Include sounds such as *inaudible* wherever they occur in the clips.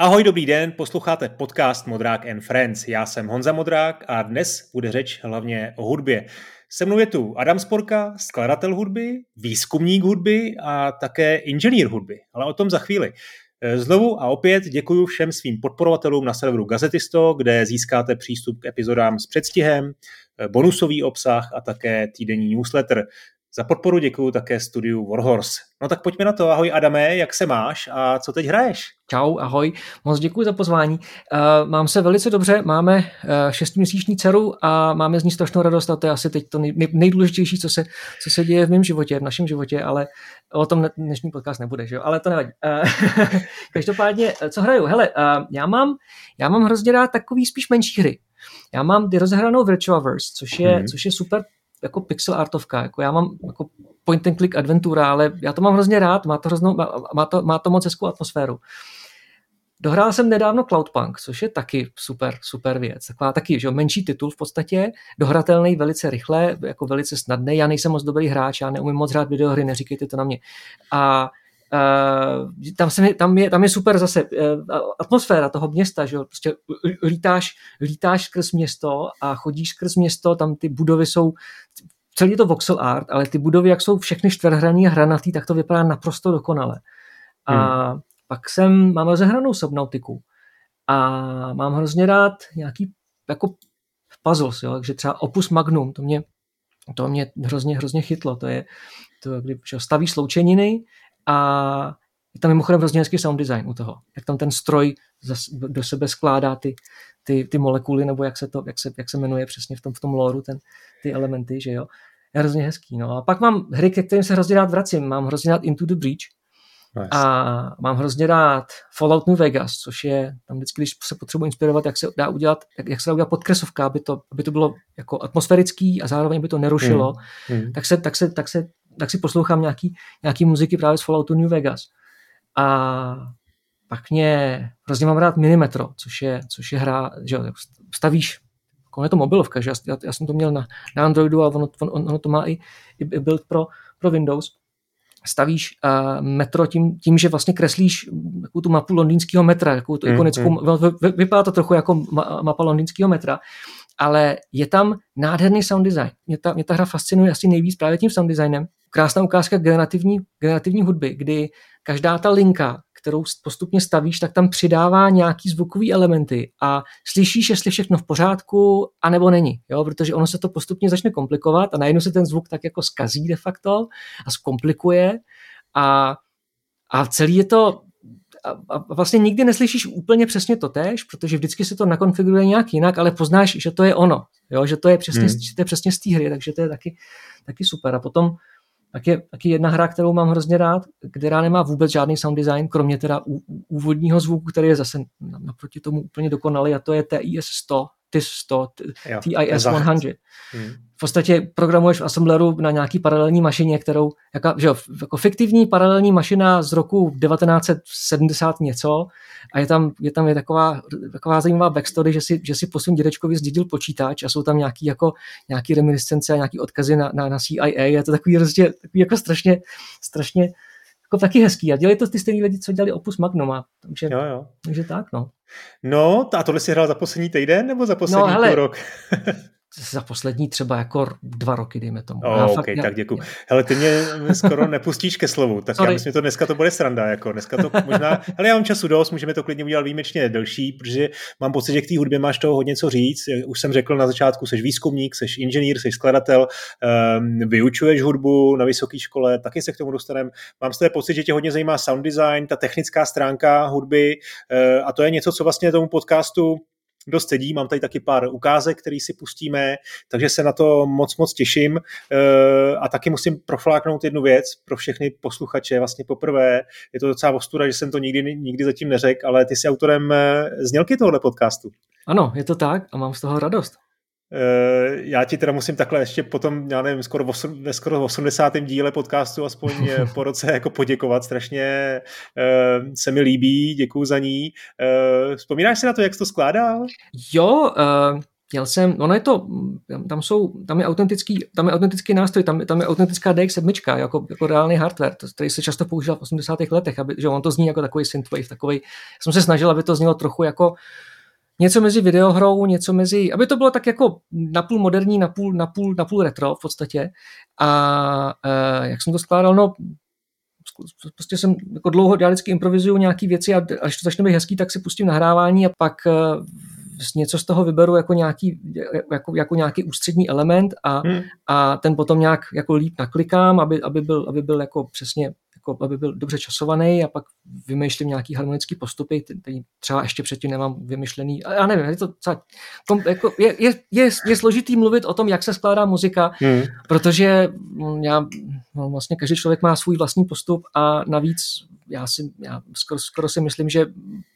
Ahoj, dobrý den, posloucháte podcast Modrák and Friends. Já jsem Honza Modrák a dnes bude řeč hlavně o hudbě. Se mnou je tu Adam Sporka, skladatel hudby, výzkumník hudby a také inženýr hudby, ale o tom za chvíli. Znovu a opět děkuji všem svým podporovatelům na serveru Gazetisto, kde získáte přístup k epizodám s předstihem, bonusový obsah a také týdenní newsletter. Za podporu děkuji také studiu Warhorse. No tak pojďme na to. Ahoj Adame, jak se máš a co teď hraješ? Čau, ahoj. Moc děkuji za pozvání. Uh, mám se velice dobře, máme uh, šestiměsíční dceru a máme z ní strašnou radost a to je asi teď to nej, nejdůležitější, co se, co se děje v mém životě, v našem životě, ale o tom dnešní podcast nebude, že jo? ale to nevadí. Uh, *laughs* každopádně, co hraju? Hele, uh, já, mám, já mám hrozně rád takový spíš menší hry. Já mám rozehranou Virtuaverse, což je, hmm. což je super jako pixel artovka. Jako já mám jako point and click adventura, ale já to mám hrozně rád, má to, hroznou, má to, má to moc hezkou atmosféru. Dohrál jsem nedávno Cloudpunk, což je taky super, super věc. Taková taky, že menší titul v podstatě, dohratelný velice rychle, jako velice snadný. Já nejsem moc dobrý hráč, já neumím moc hrát videohry, neříkejte to na mě. A Uh, tam, se, tam, je, tam je super zase uh, atmosféra toho města, že jo? prostě lítáš, lítáš skrz město a chodíš skrz město, tam ty budovy jsou, celý je to voxel art, ale ty budovy, jak jsou všechny čtverhraný a hranatý, tak to vypadá naprosto dokonale. A hmm. pak jsem, mám rozehranou Subnautiku a mám hrozně rád nějaký jako puzzles, jo? takže třeba Opus Magnum, to mě, to mě hrozně, hrozně chytlo, to je, to, kdy stavíš sloučeniny, a je tam mimochodem hrozně hezký sound design u toho. Jak tam ten stroj do sebe skládá ty, ty, ty molekuly, nebo jak se to, jak se, jak se jmenuje přesně v tom, v tom lóru, ten, ty elementy, že jo. Je hrozně hezký. No. A pak mám hry, ke kterým se hrozně rád vracím. Mám hrozně rád Into the Breach, Nice. A mám hrozně rád Fallout New Vegas, což je tam vždycky, když se potřebuji inspirovat, jak se dá udělat, jak, jak se dá udělat podkresovka, aby to, aby to bylo jako atmosférický a zároveň by to nerušilo, mm. Mm. Tak, se, tak, se, tak se tak si poslouchám nějaký, nějaký muziky právě z Falloutu New Vegas. A pak mě hrozně mám rád Minimetro, což je, což je hra, že stavíš, jako je to mobilovka, že já, já jsem to měl na, na Androidu a ono, ono, ono to má i, i build pro, pro Windows. Stavíš uh, metro tím, tím, že vlastně kreslíš takovou tu mapu londýnského metra, takovou tu mm, ikonickou, mm. vypadá to trochu jako ma, mapa londýnského metra ale je tam nádherný sound design. Mě ta, mě ta hra fascinuje asi nejvíc právě tím sound designem. Krásná ukázka generativní, generativní hudby, kdy každá ta linka, kterou postupně stavíš, tak tam přidává nějaký zvukový elementy a slyšíš, jestli všechno v pořádku, anebo není, jo? protože ono se to postupně začne komplikovat a najednou se ten zvuk tak jako skazí de facto a zkomplikuje a, a celý je to a vlastně nikdy neslyšíš úplně přesně to tež, protože vždycky se to nakonfiguruje nějak jinak, ale poznáš, že to je ono, jo? že to je přesně, hmm. že to je přesně z té hry, takže to je taky, taky super. A potom tak je taky jedna hra, kterou mám hrozně rád, která nemá vůbec žádný sound design, kromě teda úvodního zvuku, který je zase naproti tomu úplně dokonalý a to je TIS 100, TIS 100, TIS 100. Hmm v podstatě programuješ v Assembleru na nějaký paralelní mašině, kterou, jako, že jo, jako fiktivní paralelní mašina z roku 1970 něco a je tam, je tam je taková, taková zajímavá backstory, že si, že si po svým dědečkovi zdědil počítač a jsou tam nějaký, jako, nějaký reminiscence a nějaký odkazy na, na, na CIA. Je to takový, prostě, takový jako strašně, strašně jako taky hezký. A dělali to ty stejný lidi, co dělali Opus Magnum. A, takže, jo, jo. takže tak, no. No, a tohle si hrál za poslední týden nebo za poslední no, hele, rok? *laughs* za poslední třeba jako dva roky, dejme tomu. Oh, OK, fakt, tak děkuji. Hele, ty mě skoro nepustíš ke slovu, tak Sorry. já myslím, že to dneska to bude sranda, jako dneska to možná, ale já mám času dost, můžeme to klidně udělat výjimečně delší, protože mám pocit, že k té hudbě máš toho hodně co říct. Už jsem řekl na začátku, jsi výzkumník, jsi inženýr, jsi skladatel, um, vyučuješ hudbu na vysoké škole, taky se k tomu dostaneme. Mám z té pocit, že tě hodně zajímá sound design, ta technická stránka hudby uh, a to je něco, co vlastně tomu podcastu dost sedí. Mám tady taky pár ukázek, který si pustíme, takže se na to moc, moc těším. Eh, a taky musím profláknout jednu věc pro všechny posluchače. Vlastně poprvé je to docela ostuda, že jsem to nikdy, nikdy zatím neřekl, ale ty jsi autorem eh, znělky tohohle podcastu. Ano, je to tak a mám z toho radost. Eh, já ti teda musím takhle ještě potom, já nevím, skoro, osm, ve skoro 80. díle podcastu aspoň *laughs* eh, po roce jako poděkovat. Strašně uh, se mi líbí, děkuji za ní. Uh, vzpomínáš si na to, jak jsi to skládal? Jo, uh, Jel jsem, ono je to, tam jsou, tam je autentický, tam je autentický nástroj, tam, tam je autentická DX7, jako, jako reálný hardware, který se často používal v 80. letech, aby, že on to zní jako takový synthwave, takový, já jsem se snažil, aby to znělo trochu jako něco mezi videohrou, něco mezi, aby to bylo tak jako napůl moderní, napůl, napůl, napůl retro v podstatě. A e, jak jsem to skládal, no prostě jsem jako dlouho, já vždycky improvizuju nějaké věci a až to začne být hezký, tak si pustím nahrávání a pak e, něco z toho vyberu jako nějaký, jako, jako nějaký ústřední element a, hmm. a ten potom nějak jako líp naklikám, aby, aby, byl, aby byl jako přesně jako aby byl dobře časovaný a pak vymýšlím nějaký harmonický postupy, který třeba ještě předtím nemám vymyšlený. A já nevím, je to třeba, jako je, je, je, je, složitý mluvit o tom, jak se skládá muzika, hmm. protože já, no, vlastně každý člověk má svůj vlastní postup a navíc já si, já skoro, skoro si myslím, že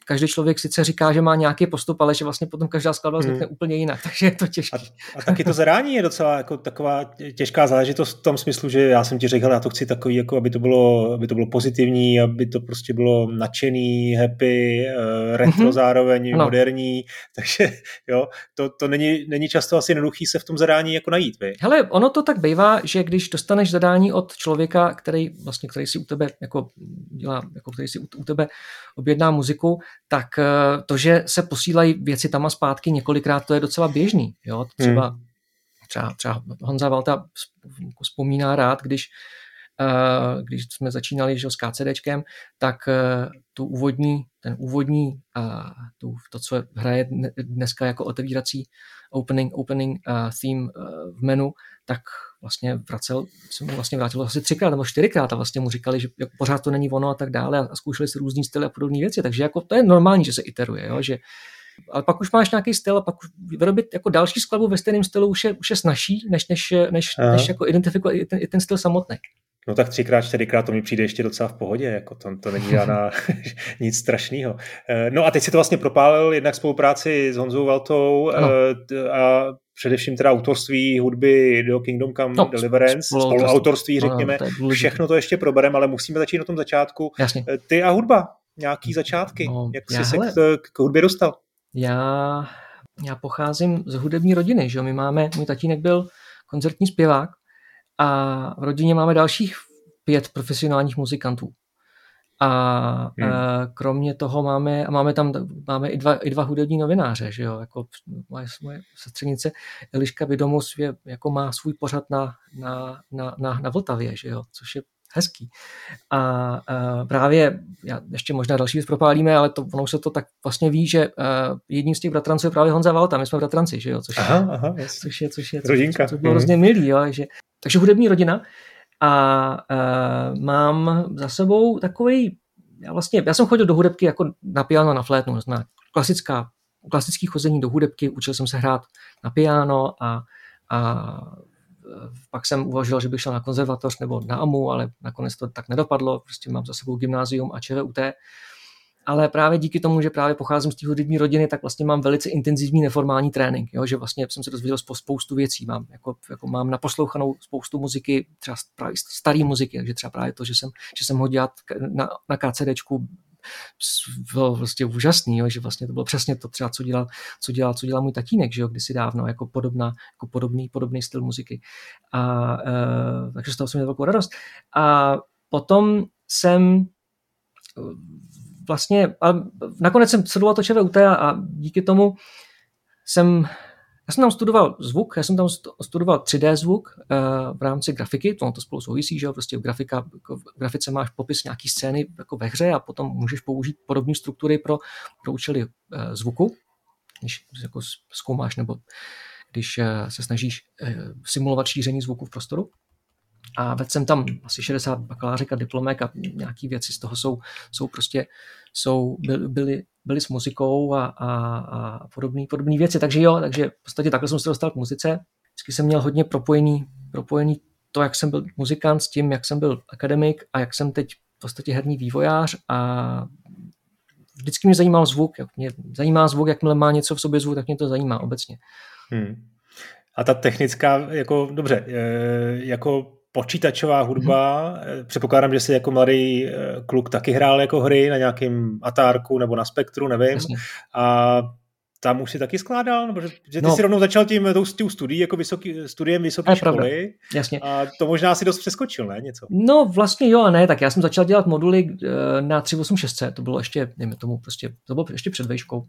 každý člověk sice říká, že má nějaký postup, ale že vlastně potom každá skladba hmm. vznikne úplně jinak, *laughs* takže je to těžké. A, a taky to zadání je docela jako taková těžká záležitost v tom smyslu, že já jsem ti řekl, já to chci takový, jako aby to bylo, aby to bylo pozitivní, aby to prostě bylo nadšený, happy, uh, retro mm-hmm. zároveň, no. moderní, *laughs* takže jo, to, to není, není často asi jednoduchý se v tom zadání jako najít. Vy. Hele, ono to tak bývá, že když dostaneš zadání od člověka, který vlastně, který si u tebe jako dělá, jako který si u, u tebe objedná muziku, tak eh, to, že se posílají věci tam a zpátky několikrát, to je docela běžný. Jo? Třeba, hmm. třeba, třeba Honza Valta vzpomíná rád, když Uh, když jsme začínali že, s KCDčkem, tak uh, tu úvodní, ten úvodní, tu, to, co hraje dneska jako otevírací opening, opening theme v menu, tak vlastně vracel, jsem mu vlastně vrátil asi třikrát nebo čtyřikrát a vlastně mu říkali, že pořád to není ono a tak dále a zkoušeli se různý styly a podobné věci, takže jako to je normální, že se iteruje, jo? že ale pak už máš nějaký styl a pak už vyrobit jako další skladbu ve stejném stylu už je, už je snažší, než, než, než, než jako identifikovat i ten, i ten styl samotný. No tak třikrát, čtyřikrát to mi přijde ještě docela v pohodě, jako to, to není žádná *laughs* *laughs* nic strašného. Eh, no a teď si to vlastně propálil jednak spolupráci s Honzou Valtou. Eh, a především teda autorství hudby do Kingdom Come no, Deliverance, spoluautorství, řekněme, no, to všechno to ještě probereme, ale musíme začít na tom začátku. Jasně. Eh, ty a hudba, nějaký začátky, no, jak jsi se k, k hudbě dostal? Já, já pocházím z hudební rodiny, že my máme, můj tatínek byl koncertní zpěvák a v rodině máme dalších pět profesionálních muzikantů. A hmm. kromě toho máme, a máme tam máme i dva, i dva hudební novináře, že jo, jako moje, moje sestřenice Eliška Vidomus je, jako má svůj pořad na, na, na, na, na Vltavě, že jo, což je hezký. A, a právě, já ještě možná další věc propálíme, ale to, ono se to tak vlastně ví, že uh, jedním z těch bratranců je právě Honza Valta, my jsme bratranci, že jo, což, aha, aha, což je, což je, což, Rodinka. což bylo mm. hrozně milý, jo, že, takže hudební rodina a uh, mám za sebou takový, já vlastně, já jsem chodil do hudebky jako na piano, na flétnu, zná, klasická, klasický chození do hudebky, učil jsem se hrát na piano a, a pak jsem uvažoval, že bych šel na konzervatoř nebo na AMU, ale nakonec to tak nedopadlo, prostě mám za sebou gymnázium a ČVUT. Ale právě díky tomu, že právě pocházím z té hudební rodiny, tak vlastně mám velice intenzivní neformální trénink, jo? že vlastně jsem se dozvěděl spoustu věcí. Mám, jako, jako mám naposlouchanou spoustu muziky, třeba právě staré muziky, takže třeba právě to, že jsem, že jsem ho dělat na, na KCDčku bylo vlastně úžasný, jo, že vlastně to bylo přesně to třeba, co dělal, co dělal, co dělal můj tatínek, že jo, kdysi dávno, jako, podobná, jako podobný, podobný styl muziky. A, e, takže z toho jsem měl velkou radost. A potom jsem vlastně, a nakonec jsem sledoval to ČVUT a, a díky tomu jsem já jsem tam studoval zvuk, já jsem tam studoval 3D zvuk uh, v rámci grafiky, to, to spolu souvisí, že jo, prostě v, grafika, jako v grafice máš popis nějaký scény jako ve hře a potom můžeš použít podobné struktury pro, pro účely uh, zvuku, když jako zkoumáš nebo když uh, se snažíš uh, simulovat šíření zvuku v prostoru. A vedl jsem tam asi 60 bakalářek a diplomek a nějaké věci z toho jsou, jsou prostě jsou, byly, byly, byly s muzikou a, a, a podobné podobný věci. Takže jo, takže v podstatě takhle jsem se dostal k muzice. Vždycky jsem měl hodně propojený, propojený to, jak jsem byl muzikant s tím, jak jsem byl akademik a jak jsem teď v podstatě herní vývojář a vždycky mě zajímal zvuk. Jak mě zajímá zvuk, jakmile má něco v sobě zvuk, tak mě to zajímá obecně. Hmm. A ta technická, jako dobře, jako počítačová hudba. Mm-hmm. Předpokládám, že jsi jako mladý eh, kluk taky hrál jako hry na nějakém Atárku nebo na Spektru, nevím. Jasně. A tam už si taky skládal? Nebo že, že ty no. si rovnou začal tím tím studií, jako vysoký, studiem vysoké školy. Pravda. Jasně. A to možná si dost přeskočil, ne? Něco. No vlastně jo a ne, tak já jsem začal dělat moduly eh, na 386, to bylo ještě, nevím tomu, prostě, to bylo ještě před vejškou.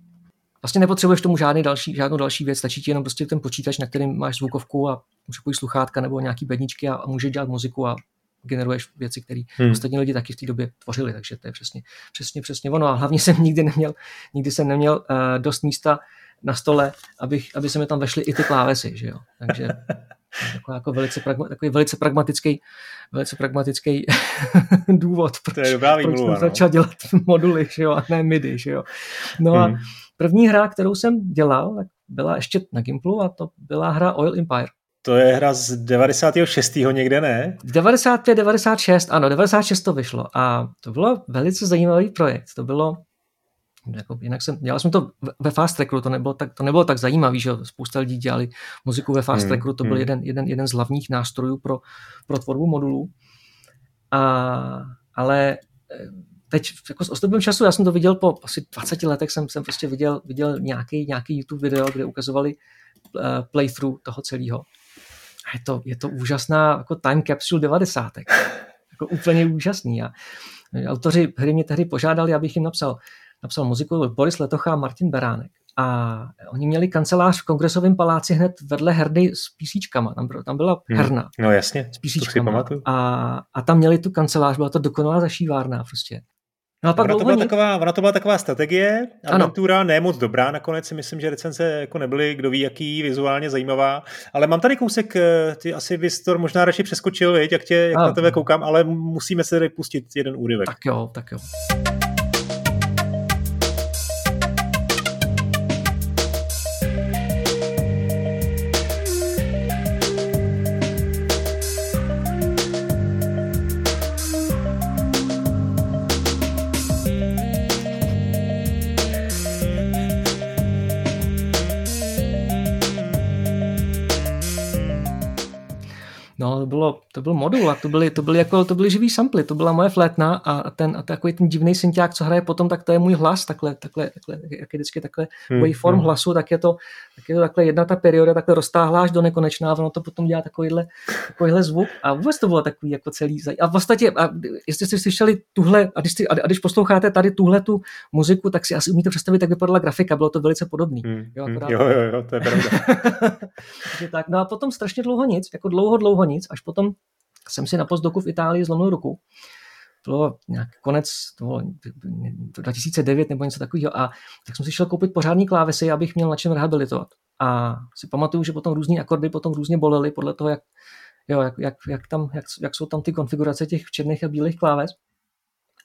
Vlastně nepotřebuješ tomu žádný další, žádnou další věc, stačí ti jenom prostě ten počítač, na kterým máš zvukovku a připojíš sluchátka nebo nějaký bedničky a, a můžeš dělat muziku a generuješ věci, které hmm. ostatní lidi taky v té době tvořili, takže to je přesně, přesně, přesně ono. A hlavně jsem nikdy neměl, nikdy jsem neměl uh, dost místa na stole, abych, aby se mi tam vešly i ty klávesy, že jo. Takže takový, jako velice, pragma, takový velice pragmatický, velice pragmatický *laughs* důvod, proč, to je dobrá výmluva, proč jsem no. začal dělat *laughs* moduly, že jo, a ne MIDI, že jo. No hmm. a první hra, kterou jsem dělal, tak byla ještě na Gimplu a to byla hra Oil Empire. To je hra z 96. někde, ne? 95, 96, ano, 96 to vyšlo a to bylo velice zajímavý projekt. To bylo, jako, jinak jsem, dělal jsem to ve Fast Trackeru, to nebylo tak, to nebylo tak zajímavý, že spousta lidí dělali muziku ve Fast hmm, Trackeru, to byl hmm. jeden, jeden, jeden z hlavních nástrojů pro, pro tvorbu modulů. A, ale eh, teď jako s ostupem času, já jsem to viděl po asi 20 letech, jsem, jsem prostě viděl, viděl nějaký, nějaký YouTube video, kde ukazovali uh, playthrough toho celého je to, je to úžasná jako time capsule 90. jako úplně úžasný. A autoři hry mě tehdy požádali, abych jim napsal, napsal muziku Boris Letocha a Martin Beránek. A oni měli kancelář v kongresovém paláci hned vedle herny s písíčkama. Tam, tam byla hmm. herna. No jasně, s písíčkama. A, a tam měli tu kancelář, byla to dokonalá zašívárna prostě. No a pak ona, to byla taková, ona to byla taková strategie, aventura ano. ne moc dobrá, nakonec si myslím, že recenze jako nebyly, kdo ví, jaký vizuálně zajímavá, ale mám tady kousek, eh, ty asi bys to možná radši přeskočil, viď, jak, tě, jak na tebe koukám, ale musíme se tady pustit jeden úryvek. Tak jo, tak jo. No, to byl modul a to byly, to byly, jako, to byly živý samply, to byla moje flétna a ten, a takový ten divný synťák, co hraje potom, tak to je můj hlas, takhle, takhle, takhle jak je vždycky takhle hmm, waveform hmm. hlasu, tak je, to, tak je to takhle jedna ta perioda takhle roztáhlá až do nekonečná a ono to potom dělá takovýhle, takovýhle zvuk a vůbec to bylo takový jako celý. A v podstatě, a jestli jste slyšeli tuhle, a když, a když posloucháte tady tuhle tu muziku, tak si asi umíte představit, jak vypadala grafika, bylo to velice podobný. Hmm, jo, hmm. jo, jo, jo, to je pravda. *laughs* tak, no a potom strašně dlouho nic, jako dlouho, dlouho nic, až potom jsem si na postdoku v Itálii zlomil ruku. Bylo nějak konec toho 2009 nebo něco takového a tak jsem si šel koupit pořádný klávesy, abych měl na čem rehabilitovat. A si pamatuju, že potom různý akordy potom různě bolely podle toho, jak, jo, jak, jak, jak, tam, jak, jak jsou tam ty konfigurace těch černých a bílých kláves.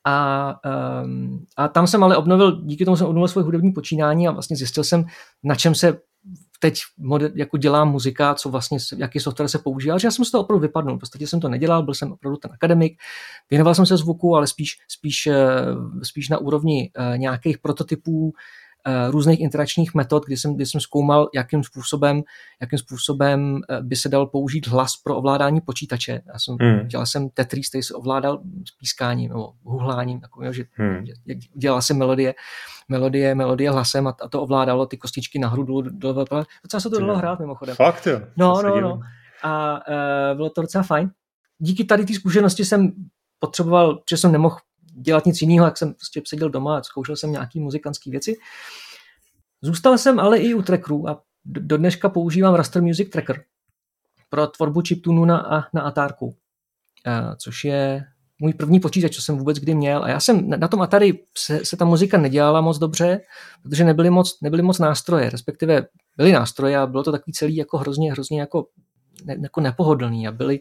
A, um, a tam jsem ale obnovil, díky tomu jsem obnovil svoje hudební počínání a vlastně zjistil jsem, na čem se teď model, jako dělám muzika, co vlastně, jaký software se používá, že já jsem z toho opravdu vypadnul. V podstatě jsem to nedělal, byl jsem opravdu ten akademik, věnoval jsem se zvuku, ale spíš, spíš, eh, spíš na úrovni eh, nějakých prototypů, různých interakčních metod, kdy jsem, kdy jsem zkoumal, jakým způsobem, jakým způsobem eh, by se dal použít hlas pro ovládání počítače. Já jsem, hmm. dělal jsem Tetris, který se ovládal s pískáním nebo huhláním, takovým, že hmm. dělal jsem melodie, melodie, melodie hlasem a, a to ovládalo ty kostičky nahoru, dolů, dolů, docela se to dalo hrát mimochodem. Fakt jo? No, no, no. A uh, bylo to docela fajn. Díky tady té zkušenosti jsem potřeboval, že jsem nemohl dělat nic jiného, jak jsem prostě seděl doma a zkoušel jsem nějaký muzikantské věci. Zůstal jsem ale i u trackerů a do dneška používám Raster Music Tracker pro tvorbu chiptunu na, na Atárku, což je můj první počítač, co jsem vůbec kdy měl. A já jsem na tom Atari se, se ta muzika nedělala moc dobře, protože nebyly moc, nebyly moc nástroje, respektive byly nástroje a bylo to takový celý jako hrozně, hrozně jako, ne, jako nepohodlný a byly,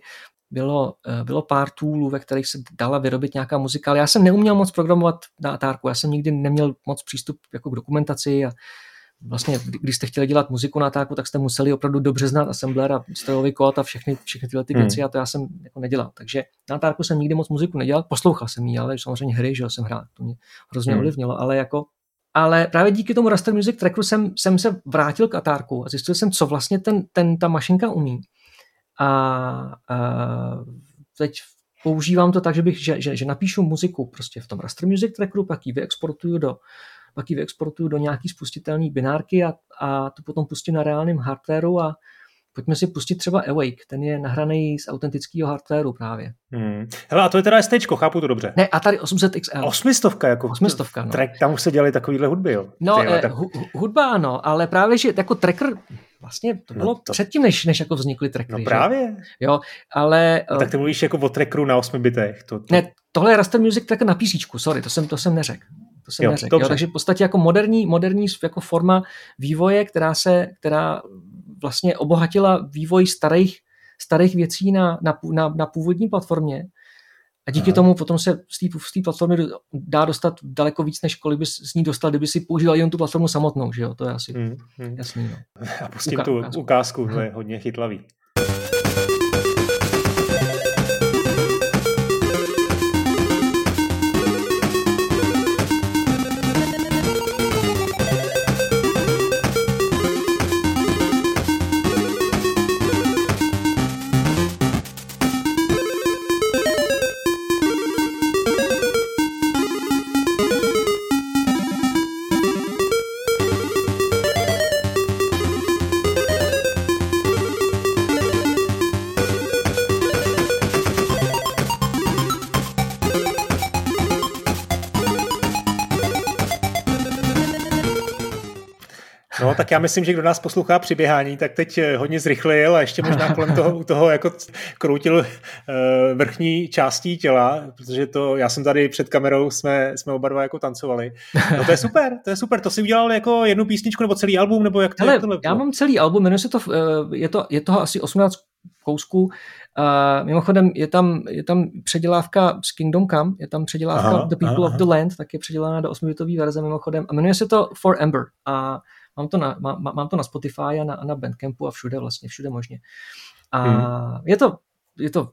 bylo, eh, bylo pár toolů, ve kterých se dala vyrobit nějaká muzika, ale já jsem neuměl moc programovat na Atárku, já jsem nikdy neměl moc přístup jako k dokumentaci a vlastně, když jste chtěli dělat muziku na Atárku, tak jste museli opravdu dobře znát assembler a strojový kód a všechny, všechny tyhle ty hmm. věci a to já jsem jako nedělal. Takže na Atárku jsem nikdy moc muziku nedělal, poslouchal jsem ji, ale samozřejmě hry, že jsem hrál, to mě hrozně hmm. ovlivnilo, ale jako ale právě díky tomu Raster Music Trackeru jsem, jsem se vrátil k Atárku a zjistil jsem, co vlastně ten, ten, ta mašinka umí a, teď používám to tak, že, bych, že, že, že napíšu muziku prostě v tom Raster Music Trackeru, pak ji vyexportuju do, pak ji vyexportuju do nějaký spustitelné binárky a, a to potom pustím na reálném hardwareu a pojďme si pustit třeba Awake, ten je nahraný z autentického hardwareu právě. Hmm. Hele, a to je teda ST, chápu to dobře. Ne, a tady 800 XL. 800 jako. 800, no. Track, tam už se dělali takovýhle hudby, jo. No, Tyjo, eh, tak... hudba ano, ale právě, že jako tracker, vlastně to no bylo no to... předtím, než, než jako vznikly trackery. No právě. Že? Jo, ale... No, tak ty mluvíš jako o trackeru na 8 bitech. To, to... Ne, tohle je Raster Music tracker na PC, sorry, to jsem, to jsem neřekl. To jsem jo, neřekl. Jo, takže v podstatě jako moderní, moderní jako forma vývoje, která se, která vlastně obohatila vývoj starých, starých věcí na, na, na, na původní platformě. A díky Aha. tomu potom se z té platformy dá dostat daleko víc, než kolik bys z ní dostal, kdyby si používal jen tu platformu samotnou, že jo? To je asi hmm, hmm. jasný. No. *laughs* A pustím Uka- tu ukázku, ukázku to je hodně chytlavý. Tak já myslím, že kdo nás poslouchá při běhání, tak teď eh, hodně zrychlil a ještě možná kolem toho, u toho jako kroutil uh, vrchní částí těla, protože to, já jsem tady před kamerou, jsme, jsme oba dva jako tancovali. No to je super, to je super, to si udělal jako jednu písničku nebo celý album, nebo jak to, Hele, jak to Já mám celý album, jmenuje se to, uh, je to, je toho asi 18 kousků. Uh, mimochodem je tam, je tam předělávka z Kingdom Come, je tam předělávka aha, The People aha, of the Land, tak je předělána do 8-bitové verze mimochodem a jmenuje se to For Ember a Mám to na, má, mám to na Spotify a na, a na Bandcampu a všude vlastně, všude možně. A hmm. je to je to,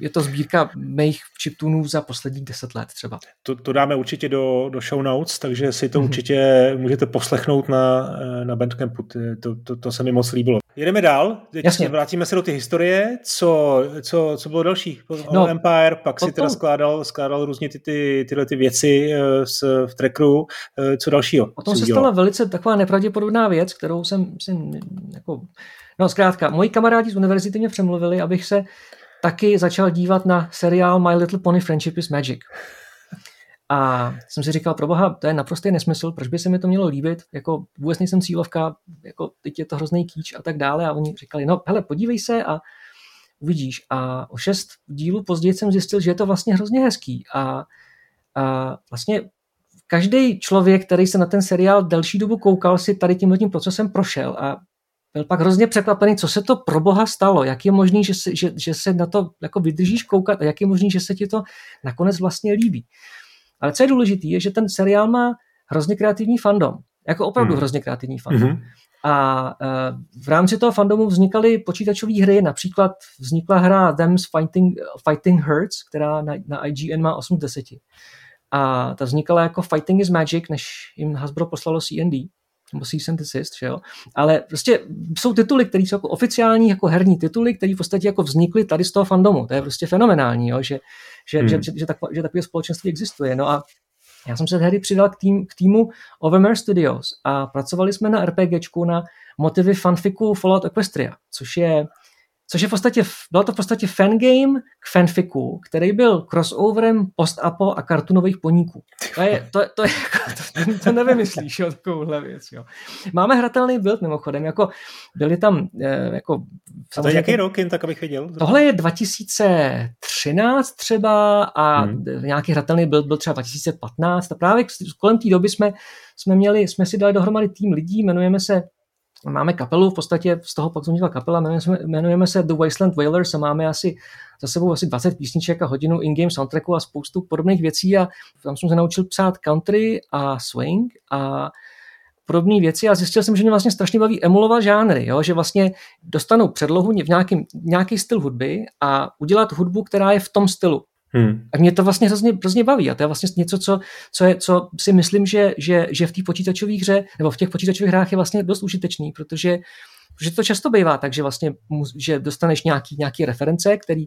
je to sbírka mých chiptunů za posledních deset let třeba. To, to dáme určitě do, do show notes, takže si to mm-hmm. určitě můžete poslechnout na, na Bandcampu. To, to, to se mi moc líbilo. Jedeme dál, teď Jasně. vrátíme se do ty historie. Co, co, co bylo další? No, Empire, pak si teda skládal, skládal různě ty, ty, tyhle ty věci z, eh, v trackeru. Eh, co dalšího? Potom se stala velice taková nepravděpodobná věc, kterou jsem si jako No zkrátka, moji kamarádi z univerzity mě přemluvili, abych se taky začal dívat na seriál My Little Pony Friendship is Magic. A jsem si říkal, proboha, to je naprostý nesmysl, proč by se mi to mělo líbit, jako vůbec nejsem cílovka, jako teď je to hrozný kýč a tak dále. A oni říkali, no hele, podívej se a uvidíš. A o šest dílů později jsem zjistil, že je to vlastně hrozně hezký. A, a vlastně každý člověk, který se na ten seriál delší dobu koukal, si tady tímhle tím procesem prošel a byl pak hrozně překvapený, co se to pro boha stalo, jak je možný, že se, že, že se na to jako vydržíš koukat a jak je možný, že se ti to nakonec vlastně líbí. Ale co je důležité, je, že ten seriál má hrozně kreativní fandom. Jako opravdu hmm. hrozně kreativní fandom. Hmm. A uh, v rámci toho fandomu vznikaly počítačové hry, například vznikla hra Them's Fighting, Fighting Hurts, která na, na IGN má 8 z 10. A ta vznikala jako Fighting is Magic, než jim Hasbro poslalo CND nebo Cease and Desist, že jo? Ale prostě jsou tituly, které jsou jako oficiální, jako herní tituly, které v podstatě jako vznikly tady z toho fandomu. To je prostě fenomenální, jo? Že, že, hmm. že, že, že, tak, že takové společenství existuje. No a já jsem se tehdy přidal k, tým, k týmu Overmare Studios a pracovali jsme na RPGčku na motivy fanfiku Fallout Equestria, což je což je v podstatě, bylo to v podstatě fangame k fanfiku, který byl crossoverem post-apo a kartunových poníků. To je, to, to, je, to, to nevymyslíš, jo, takovouhle věc, jo. Máme hratelný build mimochodem, jako byli tam, eh, jako... A to je jaký rok, jen tak abych viděl? Tohle je 2013 třeba a hmm. nějaký hratelný build byl třeba 2015 a právě kolem té doby jsme, jsme měli, jsme si dali dohromady tým lidí, jmenujeme se Máme kapelu, v podstatě z toho pak vznikla kapela, jmenujeme, jmenujeme se The Wasteland Whalers a máme asi za sebou asi 20 písniček a hodinu in-game soundtracku a spoustu podobných věcí a tam jsem se naučil psát country a swing a podobné věci a zjistil jsem, že mě vlastně strašně baví emulovat žánry, jo? že vlastně dostanu předlohu v nějaký, nějaký styl hudby a udělat hudbu, která je v tom stylu. Hmm. A mě to vlastně hrozně, hrozně baví a to je vlastně něco, co, co, je, co si myslím, že, že, že v té počítačové hře nebo v těch počítačových hrách je vlastně dost užitečný, protože, protože to často bývá tak, že vlastně že dostaneš nějaký, nějaký reference, který,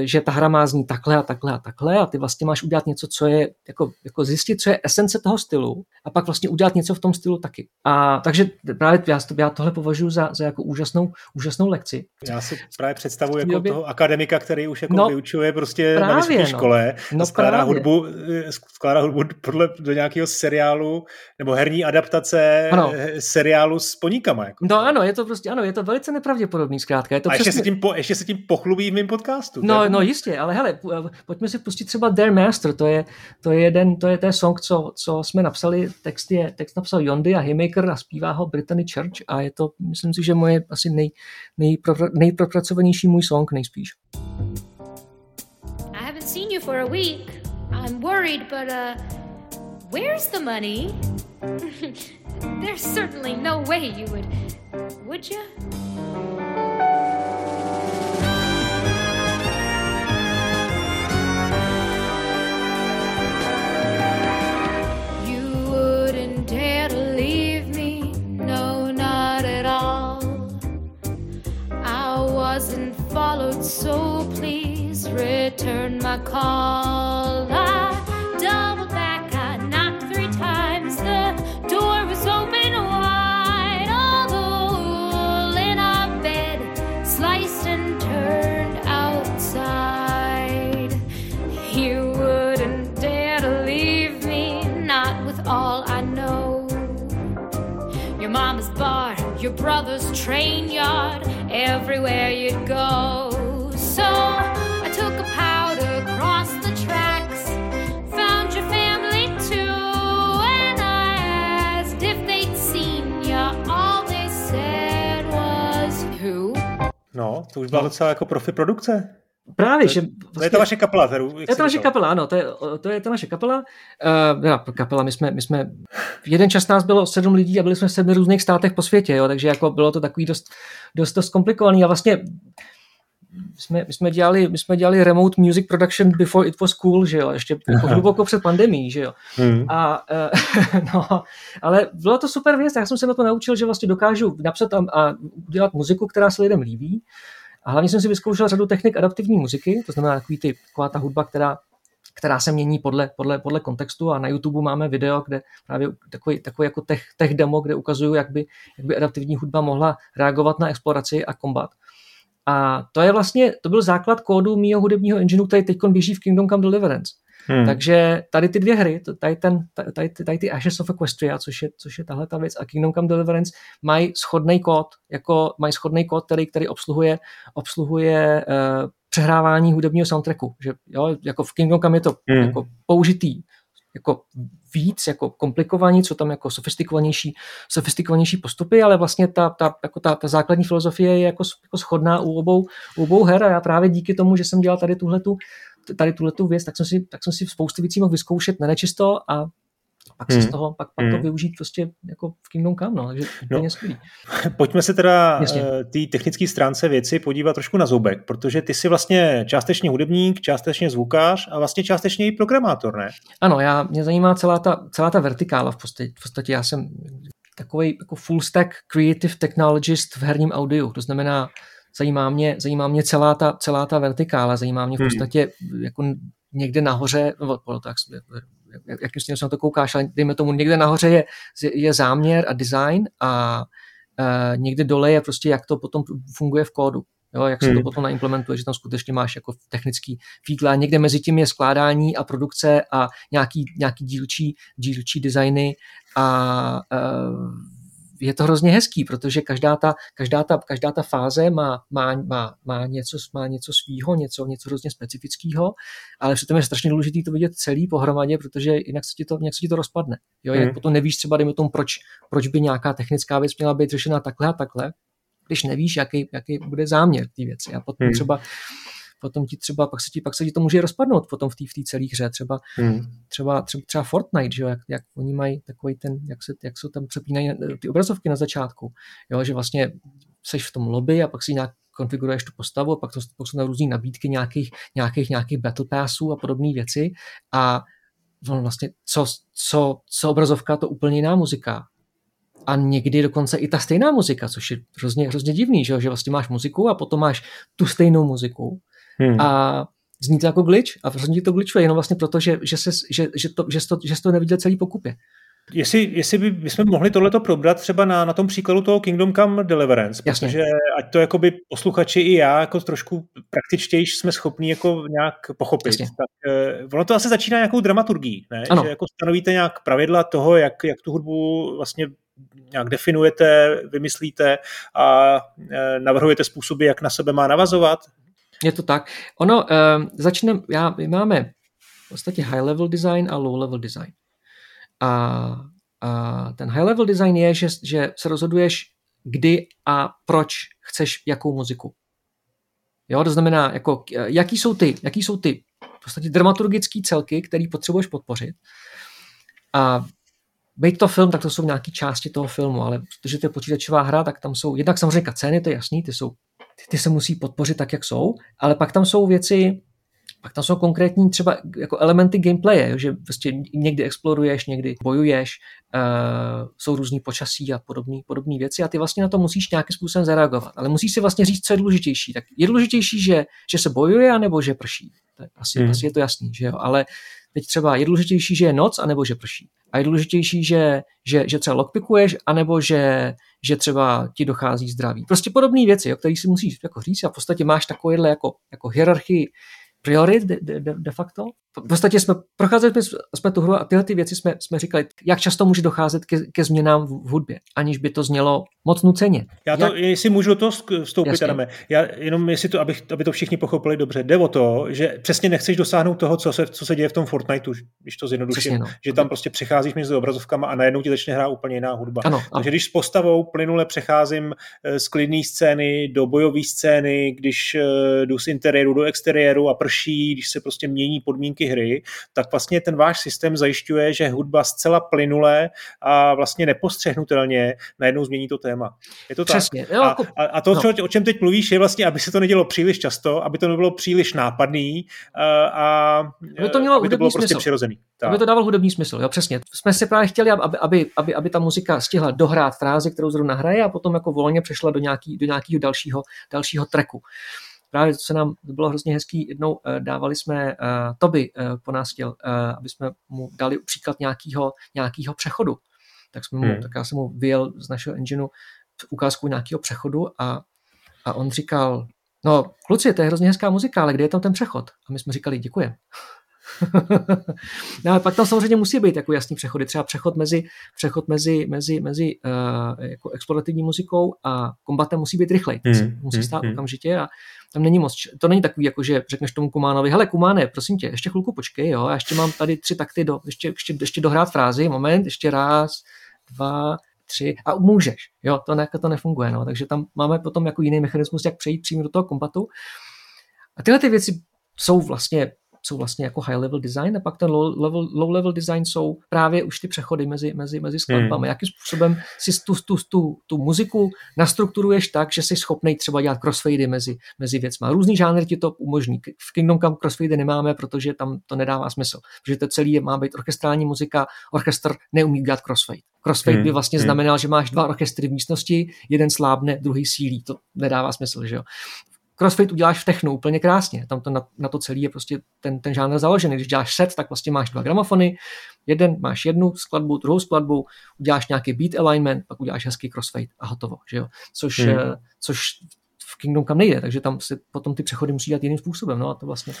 že ta hra má zní takhle a takhle a takhle a ty vlastně máš udělat něco, co je, jako, jako zjistit, co je esence toho stylu a pak vlastně udělat něco v tom stylu taky. A takže právě já, já tohle považuji za, za jako úžasnou, úžasnou lekci. Já si právě představuji jako době... toho akademika, který už jako no, vyučuje prostě právě, na vysoké no. škole, no, skládá, právě. hudbu, skládá hudbu podle do nějakého seriálu nebo herní adaptace ano. seriálu s poníkama. Jako. No ano, je to prostě, ano, je to velice nepravděpodobný zkrátka. Je to a přesně... ještě, se tím po, ještě se tím pochlubí v mém podcastu. No, no jistě, ale hele, pojďme si pustit třeba Their Master, to je, to je jeden, to je ten song, co, co jsme napsali, text, je, text napsal Yondy a Haymaker a zpívá ho Brittany Church a je to, myslím si, že moje asi nej, nejpro, nejpropracovanější můj song nejspíš. I haven't seen you for a week. I'm worried, but uh, where's the money? *laughs* There's certainly no way you would, would you? dare to leave me, no, not at all. I wasn't followed, so please return my call. I mama's bar, your brother's train yard everywhere you'd go. So I took a powder across the tracks, found your family too, and I asked if they'd seen ya. All they said was who? No, to už byla docela jako profi produkce. Právě, to, že... Vlastně, to je ta vaše kapela, kterou... To je ta naše kapela, ano, to je, to je ta naše kapela. Uh, kapela, my jsme, my jsme... Jeden čas nás bylo sedm lidí a byli jsme v sedmi různých státech po světě, jo, takže jako bylo to takový dost, dost, dost komplikovaný a vlastně jsme, my, jsme dělali, my jsme dělali remote music production before it was cool, že jo, ještě jako hluboko před pandemí, že jo. Hmm. A, uh, *laughs* no, ale bylo to super věc, já jsem se na to naučil, že vlastně dokážu napsat a, a udělat muziku, která se lidem líbí a hlavně jsem si vyzkoušel řadu technik adaptivní muziky, to znamená takový ty, taková ta hudba, která která se mění podle, podle, podle kontextu a na YouTube máme video, kde právě takový, takový jako tech, tech demo, kde ukazuju, jak by, jak by adaptivní hudba mohla reagovat na exploraci a kombat. A to je vlastně, to byl základ kódu mýho hudebního engineu, který teď běží v Kingdom Come Deliverance. Hmm. Takže tady ty dvě hry, tady, ten, tady, tady ty Ashes of Equestria, což je, což je tahle ta věc, a Kingdom Come Deliverance, mají schodný kód, jako mají schodný kód, který, který obsluhuje, obsluhuje uh, přehrávání hudebního soundtracku. Že, jo, jako v Kingdom Come je to hmm. jako použitý jako víc, jako komplikovaní, co tam jako sofistikovanější, sofistikovanější postupy, ale vlastně ta, ta, jako ta, ta základní filozofie je jako, jako schodná u obou, u obou her a já právě díky tomu, že jsem dělal tady tuhletu, tady tuhletu věc, tak jsem si, tak jsem si spoustu věcí mohl vyzkoušet na nečisto a pak hmm. se z toho, pak, pak hmm. to využít prostě jako v Kingdom Come, no, takže no, skvělý. Pojďme se teda eh, té technické stránce věci podívat trošku na zoubek, protože ty jsi vlastně částečně hudebník, částečně zvukář a vlastně částečně i programátor, ne? Ano, já, mě zajímá celá ta, celá ta vertikála v podstatě, v podstatě já jsem takový jako full stack creative technologist v herním audiu, to znamená zajímá mě, zajímá mě celá ta, celá ta vertikála, zajímá mě v hmm. podstatě hmm. jako někde nahoře, no, tak, jak, jakým směrem se na to koukáš, ale dejme tomu, někde nahoře je, je záměr a design a uh, někde dole je prostě, jak to potom funguje v kódu. Jo, jak se hmm. to potom naimplementuje, že tam skutečně máš jako technický fígla. Někde mezi tím je skládání a produkce a nějaký, nějaký dílčí, dílčí designy a uh, je to hrozně hezký, protože každá ta, každá ta, každá ta fáze má, má, má, má, něco, má něco svýho, něco, něco hrozně specifického, ale přitom je strašně důležité to vidět celý pohromadě, protože jinak se ti to, nějak se ti to rozpadne. Jo, hmm. jak potom nevíš třeba, dejme tomu, proč, proč by nějaká technická věc měla být řešena takhle a takhle, když nevíš, jaký, jaký bude záměr té věci. A potom hmm. třeba potom ti třeba, pak se ti, pak se ti to může rozpadnout potom v té v celé hře, třeba, hmm. třeba, třeba, třeba Fortnite, že jo, jak, jak oni mají takový ten, jak se, jak se tam přepínají ty obrazovky na začátku, jo, že vlastně seš v tom lobby a pak si nějak konfiguruješ tu postavu a pak, to, pak jsou na různé nabídky nějakých, nějakých, nějakých battle passů a podobné věci a vlastně co, co, co obrazovka, to úplně jiná muzika. A někdy dokonce i ta stejná muzika, což je hrozně, hrozně divný, že, že vlastně máš muziku a potom máš tu stejnou muziku hmm. a zní to jako glitch a zní to glitchuje jenom vlastně proto, že, že, se, že, že, to, že, to, že to neviděl celý pokupě. Jestli, jestli by, bychom mohli tohleto probrat třeba na, na tom příkladu toho Kingdom Come Deliverance, Jasně. protože ať to jakoby posluchači i já jako trošku praktičtěji jsme schopni jako nějak pochopit, Jasně. tak uh, ono to asi začíná nějakou dramaturgií, ne? Ano. že jako stanovíte nějak pravidla toho, jak, jak tu hudbu vlastně nějak definujete, vymyslíte a uh, navrhujete způsoby, jak na sebe má navazovat. Je to tak. Ono, uh, začneme, já, my máme v podstatě high level design a low level design. A, a ten high level design je, že, že se rozhoduješ, kdy a proč chceš jakou muziku. Jo, to znamená, jako, jaký jsou ty, jaký jsou ty v podstatě dramaturgické celky, které potřebuješ podpořit. A být to film, tak to jsou nějaké části toho filmu, ale protože to je počítačová hra, tak tam jsou jednak samozřejmě scény, to je jasný, ty, jsou, ty, ty se musí podpořit tak, jak jsou, ale pak tam jsou věci, pak tam jsou konkrétní třeba jako elementy gameplaye, že prostě někdy exploruješ, někdy bojuješ, uh, jsou různý počasí a podobné podobné věci a ty vlastně na to musíš nějakým způsobem zareagovat. Ale musíš si vlastně říct, co je důležitější. Tak je důležitější, že, že se bojuje, anebo že prší. Tak asi, hmm. asi je to jasný, že jo. Ale teď třeba je důležitější, že je noc, anebo že prší. A je důležitější, že, že, že třeba lockpickuješ, anebo že, že třeba ti dochází zdraví. Prostě podobné věci, o kterých si musíš jako říct a v podstatě máš takovýhle jako, jako hierarchii priorit de, de, de facto. V podstatě jsme procházeli jsme, jsme tu hru a tyhle ty věci jsme, jsme říkali, jak často může docházet ke, ke změnám v, v hudbě, aniž by to znělo moc nuceně. Já to, jak... jestli můžu to vstoupit, Adame, já jenom jestli to, aby, aby to všichni pochopili dobře, jde o to, že přesně nechceš dosáhnout toho, co se, co se děje v tom Fortniteu, když to zjednoduším, přesně, no. že tam prostě přecházíš mezi obrazovkama a najednou ti začne hrát úplně jiná hudba. Ano, Takže ano. když s postavou plynule přecházím eh, z klidné scény do bojové scény, když eh, jdu z interiéru do exteriéru a prší, když se prostě mění podmínky hry, tak vlastně ten váš systém zajišťuje, že hudba zcela plynule a vlastně nepostřehnutelně najednou změní to téma. Je to Přesně. tak? Jo, a, jako- a, a to, no. o čem teď mluvíš, je vlastně, aby se to nedělo příliš často, aby to nebylo příliš nápadný a, aby to, mělo aby to bylo prostě smysl. přirozený. Tak. Aby to dával hudební smysl, jo, přesně. Jsme si právě chtěli, aby, aby, aby, aby ta muzika stihla dohrát frázi, kterou zrovna hraje a potom jako volně přešla do, nějaký, do nějakého dalšího, dalšího tracku právě to se nám to bylo hrozně hezký, jednou uh, dávali jsme, uh, Toby uh, po nás chtěl, aby jsme mu dali příklad nějakého, nějakého přechodu. Tak, jsme mu, hmm. tak já jsem mu vyjel z našeho engineu ukázku nějakého přechodu a, a on říkal, no kluci, to je hrozně hezká muzika, ale kde je tam ten přechod? A my jsme říkali, děkujeme. *laughs* no, ale pak tam samozřejmě musí být jako jasný přechody. Třeba přechod mezi, přechod mezi, mezi, mezi uh, jako explorativní muzikou a kombatem musí být rychlej. Hmm. Musí stát hmm. okamžitě a tam není moc. To není takový, jako že řekneš tomu kumánovi, hele kumáne, prosím tě, ještě chvilku počkej, jo, já ještě mám tady tři takty, do, ještě, ještě, ještě dohrát frázi, moment, ještě raz, dva, tři a můžeš. Jo, to, ne, to nefunguje. No. Takže tam máme potom jako jiný mechanismus, jak přejít přímo do toho kombatu. A tyhle ty věci jsou vlastně jsou vlastně jako high level design a pak ten low level, low level design jsou právě už ty přechody mezi, mezi, mezi skladbami. Hmm. Jakým způsobem si tu, tu, tu, tu muziku nastrukturuješ tak, že jsi schopný třeba dělat crossfady mezi, mezi věcmi. Různý žánr ti to umožní. V Kingdom Come crossfady nemáme, protože tam to nedává smysl. Protože to celý je, má být orchestrální muzika, orchestr neumí dělat crossfade. Crossfade hmm. by vlastně hmm. znamenal, že máš dva orchestry v místnosti, jeden slábne, druhý sílí. To nedává smysl, že jo crossfit uděláš v technu úplně krásně. Tam to na, na to celý je prostě ten, ten žánr založený. Když děláš set, tak vlastně máš dva gramofony, jeden máš jednu skladbu, druhou skladbu, uděláš nějaký beat alignment, pak uděláš hezký crossfade a hotovo. Že jo? Což, hmm. Eh, což v Kingdom Come nejde, takže tam si potom ty přechody musí dělat jiným způsobem. No a to vlastně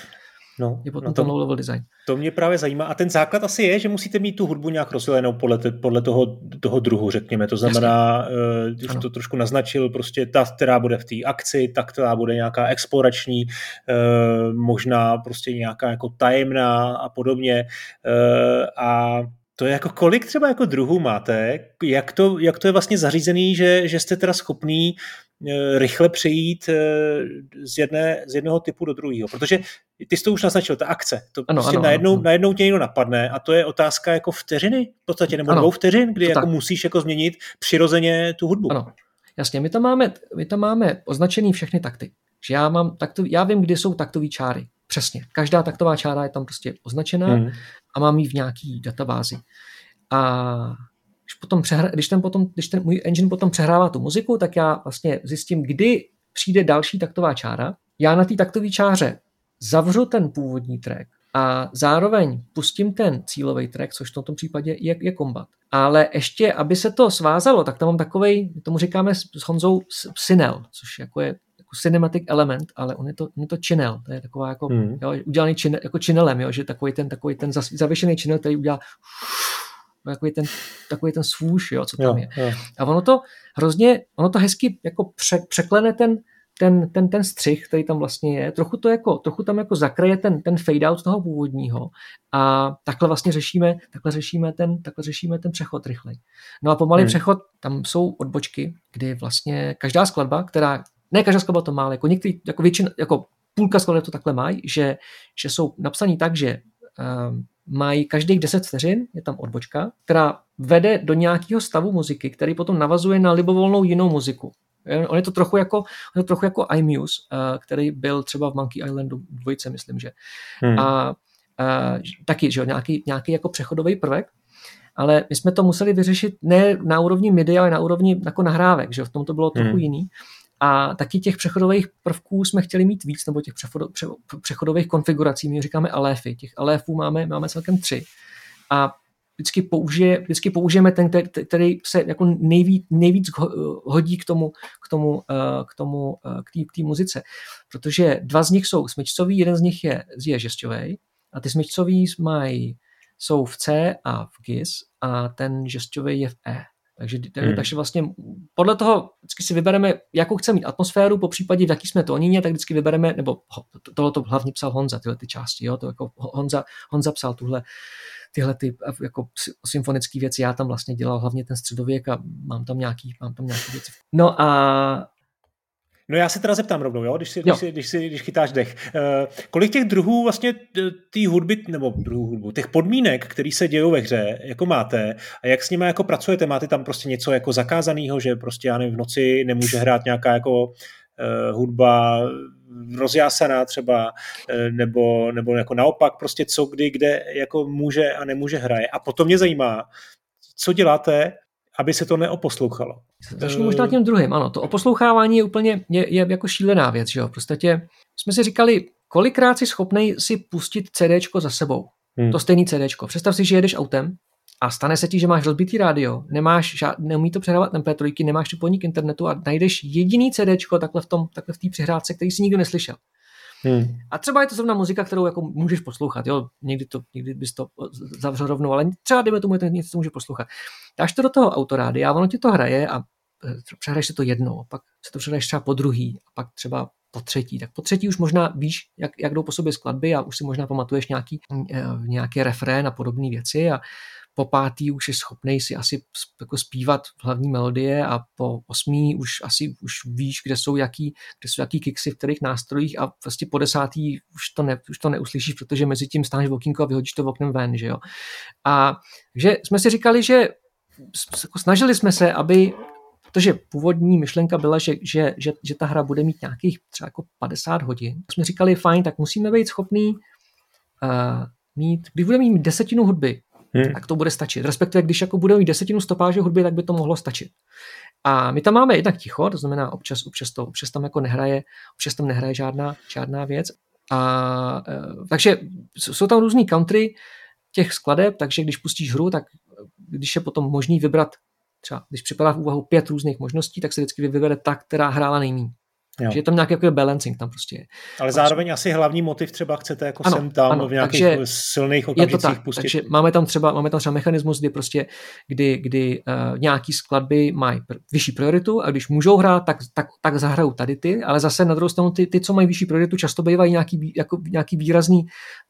No, je potom no to, ten low-level design. To mě právě zajímá. A ten základ asi je, že musíte mít tu hudbu nějak rozdělenou podle, te, podle toho, toho druhu, řekněme. To znamená, uh, už ano. to trošku naznačil, prostě ta, která bude v té akci, ta, která bude nějaká explorační, uh, možná prostě nějaká jako tajemná a podobně. Uh, a to je jako kolik třeba jako druhů máte? Jak to, jak to je vlastně zařízený, že, že jste teda schopný Eh, rychle přejít eh, z, jedné, z jednoho typu do druhého. Protože ty jsi to už naznačil, ta akce, to ano, prostě ano, najednou, ano. najednou tě někdo napadne a to je otázka jako vteřiny v podstatě, nebo ano, dvou vteřin, kdy jako tak. musíš jako změnit přirozeně tu hudbu. Ano, jasně, my tam máme, my tam máme označený všechny takty. Že já, mám takto, já vím, kde jsou taktové čáry. Přesně. Každá taktová čára je tam prostě označená hmm. A mám ji v nějaký databázi. A když, potom přehra, když, ten potom, když ten můj engine potom přehrává tu muziku, tak já vlastně zjistím, kdy přijde další taktová čára. Já na té taktové čáře zavřu ten původní track a zároveň pustím ten cílový track, což v tomto případě je, je kombat. Ale ještě, aby se to svázalo, tak tam mám takovej, tomu říkáme s Honzou synel, což jako je jako cinematic element, ale on je to, on je to channel, to je taková jako hmm. jo, udělaný čin, jako channelem, jo, že takový ten, takový ten zavěšený channel, který udělá takový ten, takový ten svůž, jo, co tam jo, je. Jo. A ono to hrozně, ono to hezky jako pře, překlene ten, ten, ten, ten střih, který tam vlastně je, trochu to jako, trochu tam jako zakraje ten, ten fade out toho původního a takhle vlastně řešíme, takhle řešíme ten, takhle řešíme ten přechod rychlej. No a pomalý hmm. přechod, tam jsou odbočky, kdy vlastně každá skladba, která, ne každá skladba to má, ale jako některý, jako většina, jako půlka skladeb to takhle mají, že, že jsou napsaný tak, že um, mají každých 10 vteřin, je tam odbočka, která vede do nějakého stavu muziky, který potom navazuje na libovolnou jinou muziku. On je to trochu jako, on je to trochu jako iMuse, uh, který byl třeba v Monkey Islandu dvojce, myslím, že. Hmm. A uh, taky, že jo, nějaký, nějaký jako přechodový prvek, ale my jsme to museli vyřešit ne na úrovni MIDI, ale na úrovni jako nahrávek, že v tom to bylo trochu hmm. jiný. A taky těch přechodových prvků jsme chtěli mít víc, nebo těch přechodových konfigurací, my říkáme aléfy. Těch aléfů máme, máme celkem tři. A vždycky, použije, vždycky použijeme ten, který se jako nejvíc, nejvíc hodí k tomu, k tomu, eh, k tomu, eh, k té muzice. Protože dva z nich jsou smyčcový, jeden z nich je, je žestový a ty smyčcový mají, jsou v C a v GIS a ten žestový je v E. Takže, hmm. takže vlastně podle toho vždycky si vybereme, jakou chceme mít atmosféru, po případě v jaký jsme tónině, tak vždycky vybereme, nebo tohle to hlavně psal Honza, tyhle ty části, jo, to jako Honza, Honza psal tuhle, tyhle ty jako symfonické věci, já tam vlastně dělal hlavně ten středověk a mám tam nějaký, mám tam nějaký věci. No a No já se teda zeptám rovnou, jo, když, si, když, si, když, si, když chytáš dech. Uh, kolik těch druhů vlastně té hudby, nebo druhů hudbu, těch podmínek, které se dějou ve hře, jako máte a jak s nimi jako pracujete? Máte tam prostě něco jako zakázaného, že prostě já nevím, v noci nemůže hrát nějaká jako uh, hudba rozjásaná třeba, uh, nebo, nebo jako naopak prostě co kdy, kde jako může a nemůže hraje. A potom mě zajímá, co děláte aby se to neoposlouchalo. Začnu možná tím druhým, ano. To oposlouchávání je úplně je, je jako šílená věc, že jo. Prostě jsme si říkali, kolikrát jsi schopný si pustit CDčko za sebou. Hmm. To stejný CDčko. Představ si, že jedeš autem a stane se ti, že máš rozbitý rádio, nemáš žád, neumí to přehrávat MP3, nemáš připojení k internetu a najdeš jediný CDčko takhle v tom, takhle v té přihrádce, který si nikdo neslyšel. Hmm. A třeba je to zrovna muzika, kterou jako můžeš poslouchat, jo, někdy, to, někdy bys to zavřel rovnou, ale třeba dejme tomu, že něco může poslouchat. Dáš to do toho autorády a ono ti to hraje a e, přehraješ si to jednou, pak se to přehraješ třeba po druhý a pak třeba po třetí. Tak po třetí už možná víš, jak, jak jdou po sobě skladby a už si možná pamatuješ nějaký, e, nějaký refrén a podobné věci a po pátý už je schopný si asi jako zpívat hlavní melodie a po osmý už asi už víš, kde jsou jaký, kde jsou jaký kiksy v kterých nástrojích a vlastně po desátý už to, ne, už to neuslyšíš, protože mezi tím stáneš v okýnku a vyhodíš to v oknem ven, že jo. A že jsme si říkali, že jako snažili jsme se, aby protože původní myšlenka byla, že, že, že, že ta hra bude mít nějakých třeba jako 50 hodin. Jsme říkali, fajn, tak musíme být schopný uh, mít, když budeme mít desetinu hudby, hmm. tak to bude stačit. Respektive, když jako budeme mít desetinu stopáže hudby, tak by to mohlo stačit. A my tam máme jednak ticho, to znamená občas, občas, to, občas tam jako nehraje, občas tam nehraje žádná, žádná věc. A, e, takže jsou tam různý country těch skladeb, takže když pustíš hru, tak když je potom možný vybrat třeba, když připadá v úvahu pět různých možností, tak se vždycky vybere ta, která hrála nejméně. Jo. Že je tam nějaký jako balancing tam prostě je. Ale zároveň asi hlavní motiv třeba chcete jako ano, sem tam ano, v nějakých takže silných okamžicích je to tak, pustit. Takže máme tam třeba, máme tam třeba mechanismus, kdy prostě, kdy, kdy uh, nějaký skladby mají pr- vyšší prioritu a když můžou hrát, tak, tak, tak zahrajou tady ty, ale zase na druhou stranu ty, ty co mají vyšší prioritu, často bývají nějaký, jako, nějaký výrazný,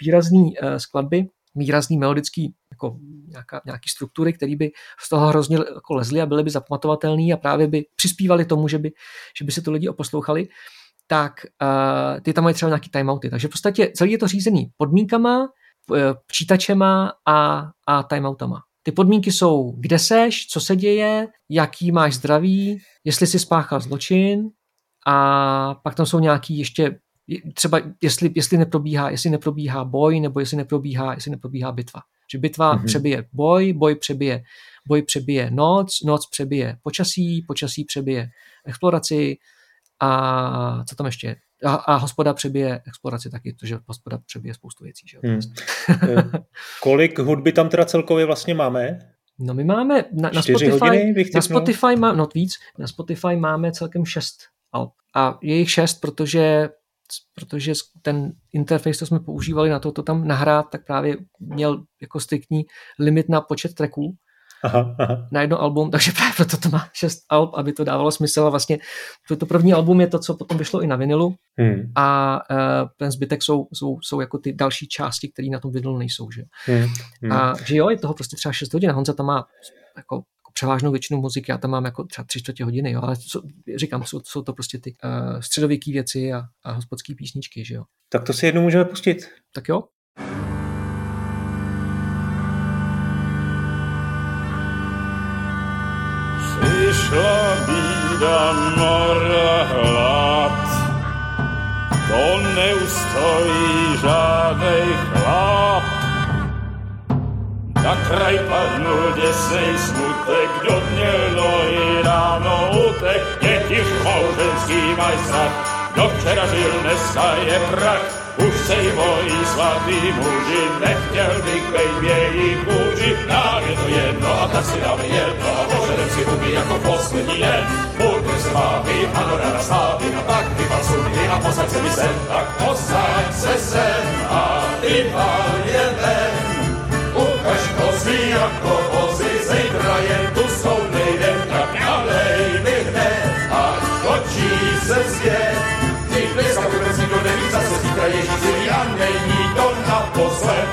výrazný uh, skladby, výrazný melodický jako nějaká, nějaký struktury, které by z toho hrozně jako lezly a byly by zapamatovatelné a právě by přispívali tomu, že by, že by se to lidi oposlouchali, tak uh, ty tam mají třeba nějaký timeouty. Takže v podstatě celý je to řízený podmínkama, počítačema a, a timeoutama. Ty podmínky jsou, kde seš, co se děje, jaký máš zdraví, jestli jsi spáchal zločin a pak tam jsou nějaký ještě třeba jestli, jestli neprobíhá, jestli neprobíhá boj, nebo jestli neprobíhá, jestli neprobíhá bitva. Že bitva mm-hmm. přebije boj, boj přebije, boj přebije noc, noc přebije počasí, počasí přebije exploraci a co tam ještě? a, a hospoda přebije exploraci taky, protože hospoda přebije spoustu věcí. Že? Hmm. *laughs* Kolik hudby tam teda celkově vlastně máme? No my máme na, na Spotify, hodiny, na Spotify má, no víc, na Spotify máme celkem šest alb. A je jich šest, protože protože ten interface, co jsme používali na to, to tam nahrát, tak právě měl jako striktní limit na počet tracků aha, aha. na jedno album, takže právě proto to má šest alb, aby to dávalo smysl a vlastně to, to první album je to, co potom vyšlo i na vinilu hmm. a uh, ten zbytek jsou, jsou, jsou jako ty další části, které na tom vinilu nejsou, že? Hmm. Hmm. A že jo, je toho prostě třeba 6 hodin a Honza tam má jako převážnou většinu muziky, já tam mám jako třeba tři čtvrtě hodiny, jo, ale co, říkám, jsou, jsou to prostě ty uh, středověké věci a, a hospodské písničky, že jo. Tak to si jednou můžeme pustit. Tak jo. Přišla bída mora hlad, to neustojí žádnej kraj padnul děsej smutek, kdo měl nohy ráno utek, děti šmouženský mají strach, kdo včera žil, dneska je prach, už sej moji svatý muži, nechtěl bych bej v jejich kůži, nám je to jedno a tak si dáme jedno a požadem si huby jako poslední den. Buďme se mávi, ano ráda slávy, a tak vypal sudy a posaď se mi sem, tak posaď se sem a vypal je ven. Kozy jako vozy, zítra jen tu jsou nejdem, tak nalej mi hned a točí se zpět. Ty dneska vůbec nikdo neví, zase zítra Ježíši a není to naposled.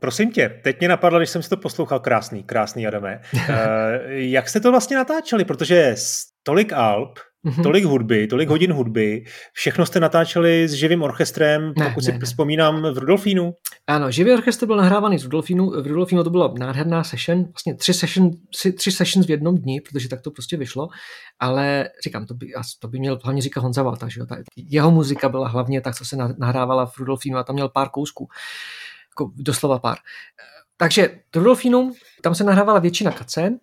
Prosím tě, teď mě napadlo, když jsem si to poslouchal, krásný, krásný Adame. uh, *laughs* jak jste to vlastně natáčeli? Protože tolik alb, mm-hmm. tolik hudby, tolik hodin hudby, všechno jste natáčeli s živým orchestrem, ne, pokud ne, si ne. vzpomínám, v Rudolfínu? Ano, živý orchestr byl nahrávaný z Rudolfínu, v Rudolfínu to byla nádherná session, vlastně tři, session, tři sessions v jednom dni, protože tak to prostě vyšlo, ale říkám, to by, to by měl hlavně říkat Honza Valta, že jo? Ta, jeho muzika byla hlavně tak, co se nahrávala v Rudolfínu a tam měl pár kousků, jako doslova pár. Takže Rudolfínum, tam se nahrávala většina kacen,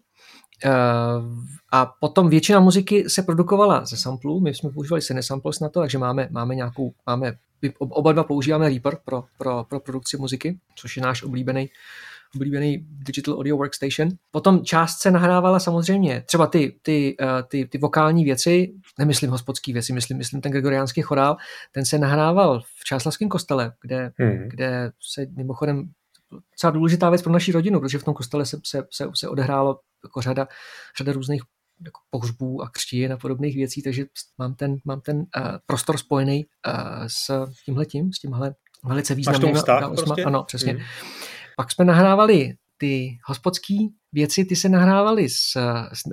a potom většina muziky se produkovala ze samplů, my jsme používali Sene Samples na to, takže máme, máme nějakou, máme, oba dva používáme Reaper pro, pro, pro produkci muziky, což je náš oblíbený, oblíbený Digital Audio Workstation. Potom část se nahrávala samozřejmě třeba ty, ty, uh, ty, ty vokální věci, nemyslím hospodský věci, myslím, myslím ten gregoriánský chorál, ten se nahrával v Čáslavském kostele, kde, hmm. kde se mimochodem docela důležitá věc pro naši rodinu, protože v tom kostele se, se, se, se odehrálo jako řada, řada různých jako pohřbů a křtí a podobných věcí, takže mám ten, mám ten uh, prostor spojený uh, s tímhletím, s tímhle velice významným. Vztah, prostě? Ano, přesně. Mm. Pak jsme nahrávali ty hospodský věci, ty se nahrávaly s, s,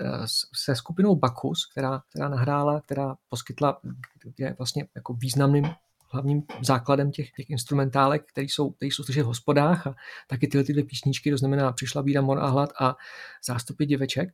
se skupinou Bakus, která, která nahrála, která poskytla, je vlastně jako významným hlavním základem těch, těch instrumentálek, které jsou, které jsou v hospodách a taky tyhle, tyhle písničky, to znamená Přišla bída, mor a hlad a Zástupy děveček.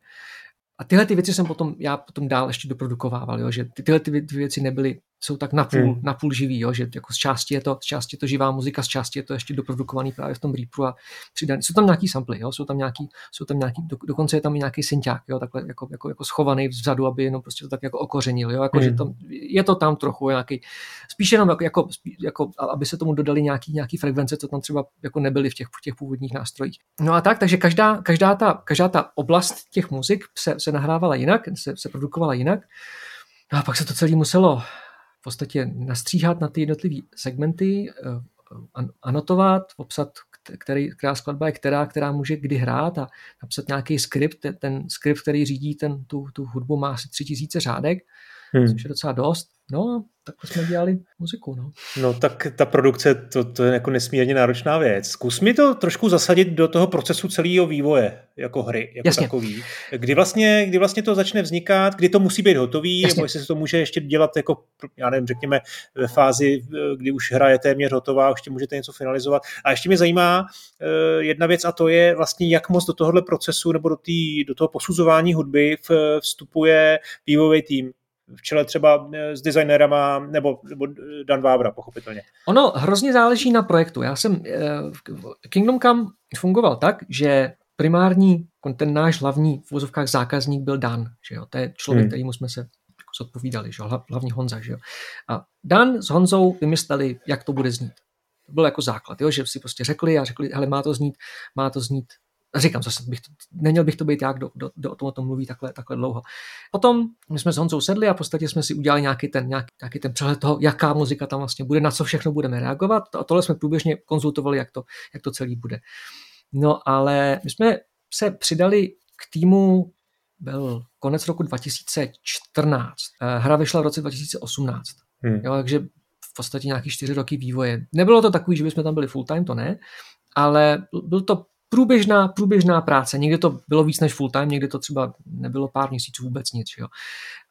A tyhle ty věci jsem potom, já potom dál ještě doprodukovával, jo, že ty, tyhle ty věci nebyly jsou tak napůl, hmm. napůl živý, jo, že jako z části, je to, z části je to živá muzika, z části je to ještě doprodukovaný právě v tom Reaperu a přidaný. Jsou tam nějaký samply, jo, jsou tam nějaký, jsou tam nějaký do, dokonce je tam i nějaký synťák, jo, takhle jako, jako, jako schovaný vzadu, aby jenom prostě to tak jako okořenil, jo, jako, hmm. že tam, je to tam trochu nějaký, spíš jenom jako, jako, jako, aby se tomu dodali nějaký, nějaký frekvence, co tam třeba jako nebyly v těch, v těch původních nástrojích. No a tak, takže každá, každá, ta, každá ta oblast těch muzik se, se nahrávala jinak, se, se produkovala jinak. No a pak se to celé muselo v podstatě nastříhat na ty jednotlivé segmenty, eh, anotovat, popsat, který, která skladba je která, která může kdy hrát a napsat nějaký skript. Ten skript, který řídí ten, tu, tu hudbu, má asi tři tisíce řádek, hmm. což je docela dost. No tak jsme dělali muziku. No. no tak ta produkce, to, to je jako nesmírně náročná věc. Zkus mi to trošku zasadit do toho procesu celého vývoje jako hry, jako Jasně. takový. Kdy vlastně, kdy vlastně to začne vznikat, kdy to musí být hotový, Jasně. nebo jestli se to může ještě dělat jako, já nevím, řekněme ve fázi, kdy už hra je téměř hotová, ještě můžete něco finalizovat. A ještě mě zajímá uh, jedna věc a to je vlastně, jak moc do tohohle procesu nebo do, tý, do toho posuzování hudby vstupuje vývojový tým v čele třeba eh, s designérama nebo, nebo Dan Vávra, pochopitelně. Ono hrozně záleží na projektu. Já jsem eh, Kingdom Come fungoval tak, že primární, ten náš hlavní v vozovkách zákazník byl Dan. Že jo? To je člověk, hmm. kterýmu jsme se jako zodpovídali, že? hlavně Honza. Že? A Dan s Honzou vymysleli, jak to bude znít. To byl jako základ, jo? že si prostě řekli a řekli, hele, má to znít, má to znít Říkám, zase bych to, neměl bych to být jak, kdo, kdo, kdo o tom, o tom mluví takhle, takhle dlouho. Potom my jsme s Honzou sedli a v podstatě jsme si udělali nějaký ten, nějaký, nějaký ten přehled toho, jaká muzika tam vlastně bude, na co všechno budeme reagovat. A tohle jsme průběžně konzultovali, jak to, jak to celý bude. No ale my jsme se přidali k týmu, byl konec roku 2014. Eh, hra vyšla v roce 2018. Hmm. Jo, takže v podstatě nějaký čtyři roky vývoje. Nebylo to takový, že bychom tam byli full time, to ne, ale byl to průběžná, průběžná práce. Někdy to bylo víc než full time, někdy to třeba nebylo pár měsíců vůbec nic. Jo.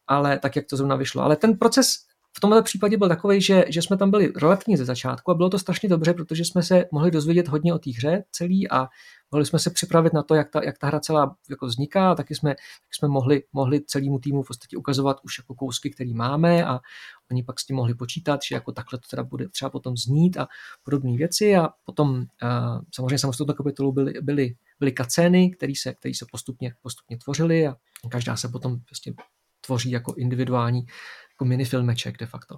Ale tak, jak to zrovna vyšlo. Ale ten proces v tomto případě byl takový, že, že jsme tam byli relativně ze začátku a bylo to strašně dobře, protože jsme se mohli dozvědět hodně o té hře celý a mohli jsme se připravit na to, jak ta, jak ta hra celá jako vzniká a taky jsme, tak jsme mohli, mohli celému týmu v podstatě ukazovat už jako kousky, které máme a oni pak s tím mohli počítat, že jako takhle to teda bude třeba potom znít a podobné věci a potom uh, samozřejmě samostatnou kapitolu byly, byly, byly kacény, které se, který se postupně, postupně tvořily a každá se potom prostě tvoří jako individuální jako minifilmeček de facto.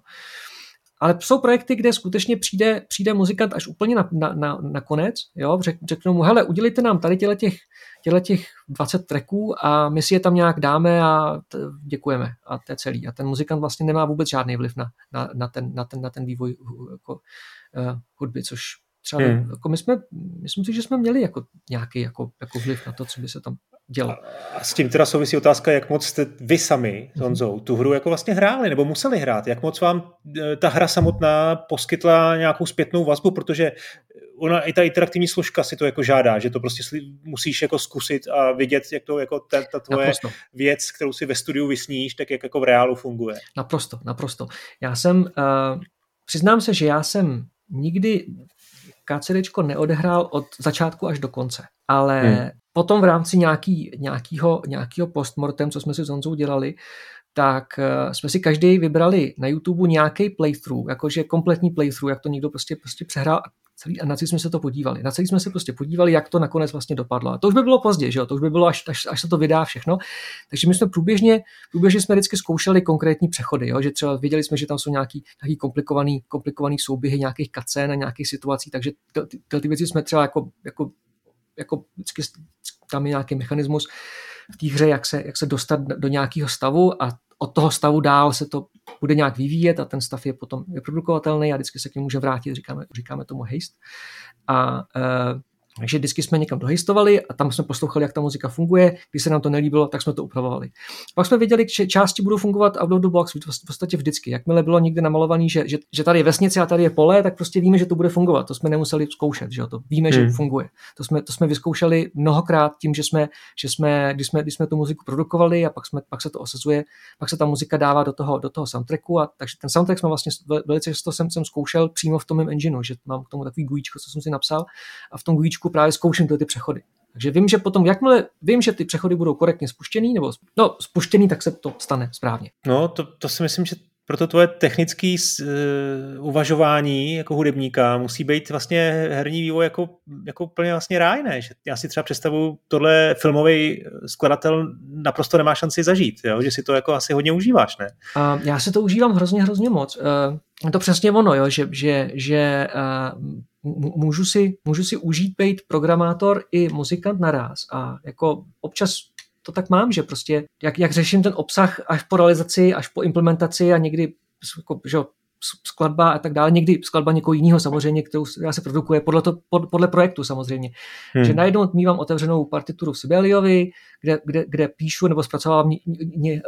Ale jsou projekty, kde skutečně přijde, přijde muzikant až úplně na, na, na, na konec, jo, Řek, řeknou mu, hele, udělejte nám tady těle těch, těle těch 20 tracků a my si je tam nějak dáme a t, děkujeme a to je celý. A ten muzikant vlastně nemá vůbec žádný vliv na, na, na, ten, na, ten, na ten vývoj jako, uh, hudby, což třeba hmm. jako my jsme, myslím si, že jsme měli jako nějaký jako, jako vliv na to, co by se tam dělo. A s tím teda souvisí otázka, jak moc jste vy sami s mhm. Honzou tu hru jako vlastně hráli nebo museli hrát. Jak moc vám e, ta hra samotná poskytla nějakou zpětnou vazbu, protože ona i ta interaktivní složka si to jako žádá, že to prostě musíš jako zkusit a vidět, jak to jako ta, ta tvoje naprosto. věc, kterou si ve studiu vysníš, tak jak jako v reálu funguje. Naprosto, naprosto. Já jsem, uh, přiznám se, že já jsem nikdy KCDčko neodehrál od začátku až do konce, ale hmm. Potom v rámci nějaký, nějakýho, nějakýho postmortem, co jsme si s Honzou dělali, tak uh, jsme si každý vybrali na YouTube nějaký playthrough, jakože kompletní playthrough, jak to někdo prostě, prostě přehrál a celý, a na celý jsme se to podívali. Na celý jsme se prostě podívali, jak to nakonec vlastně dopadlo. A to už by bylo pozdě, že jo? to už by bylo, až, až, až se to vydá všechno. Takže my jsme průběžně, průběžně jsme vždycky zkoušeli konkrétní přechody, jo? že třeba věděli jsme, že tam jsou nějaký, nějaký komplikovaný, komplikovaný souběhy nějakých kacén a nějakých situací, takže ty, ty, ty věci jsme třeba jako, jako, jako vždycky tam je nějaký mechanismus v té hře, jak se, jak se dostat do nějakého stavu a od toho stavu dál se to bude nějak vyvíjet a ten stav je potom vyprodukovatelný a vždycky se k němu může vrátit, říkáme, říkáme tomu haste. A uh, takže vždycky jsme někam dohistovali a tam jsme poslouchali, jak ta muzika funguje. Když se nám to nelíbilo, tak jsme to upravovali. Pak jsme věděli, že části budou fungovat out of the box v podstatě vždycky. Jakmile bylo někde namalovaný, že, že, že tady je vesnice a tady je pole, tak prostě víme, že to bude fungovat. To jsme nemuseli zkoušet, že to víme, hmm. že funguje. To jsme, to jsme vyzkoušeli mnohokrát tím, že jsme, že jsme, když jsme, když jsme tu muziku produkovali a pak, jsme, pak se to osazuje, pak se ta muzika dává do toho, do toho soundtracku a takže ten soundtrack jsme vlastně velice často jsem, jsem zkoušel přímo v tom mém engineu, že mám k tomu takový gujíčko, co jsem si napsal a v tom gujíčku právě zkouším ty, ty přechody. Takže vím, že potom, jakmile vím, že ty přechody budou korektně spuštěný, nebo no, spuštěný, tak se to stane správně. No, to, to si myslím, že proto tvoje technické uh, uvažování jako hudebníka musí být vlastně herní vývoj jako, jako úplně vlastně ráj, ne? Že já si třeba představu, tohle filmový skladatel naprosto nemá šanci zažít, jo? že si to jako asi hodně užíváš, ne? Uh, já si to užívám hrozně, hrozně moc. Uh, to přesně ono, jo? že, že, že uh, můžu, si, můžu si užít být programátor i muzikant naraz a jako občas to tak mám, že prostě jak, jak řeším ten obsah až po realizaci, až po implementaci a někdy jako, že skladba a tak dále, někdy skladba někoho jiného samozřejmě, kterou se produkuje podle, to, pod, podle projektu samozřejmě. Hmm. Že najednou mývám otevřenou partituru v Sibeliovi, kde, kde, kde píšu nebo zpracovávám ně, ně,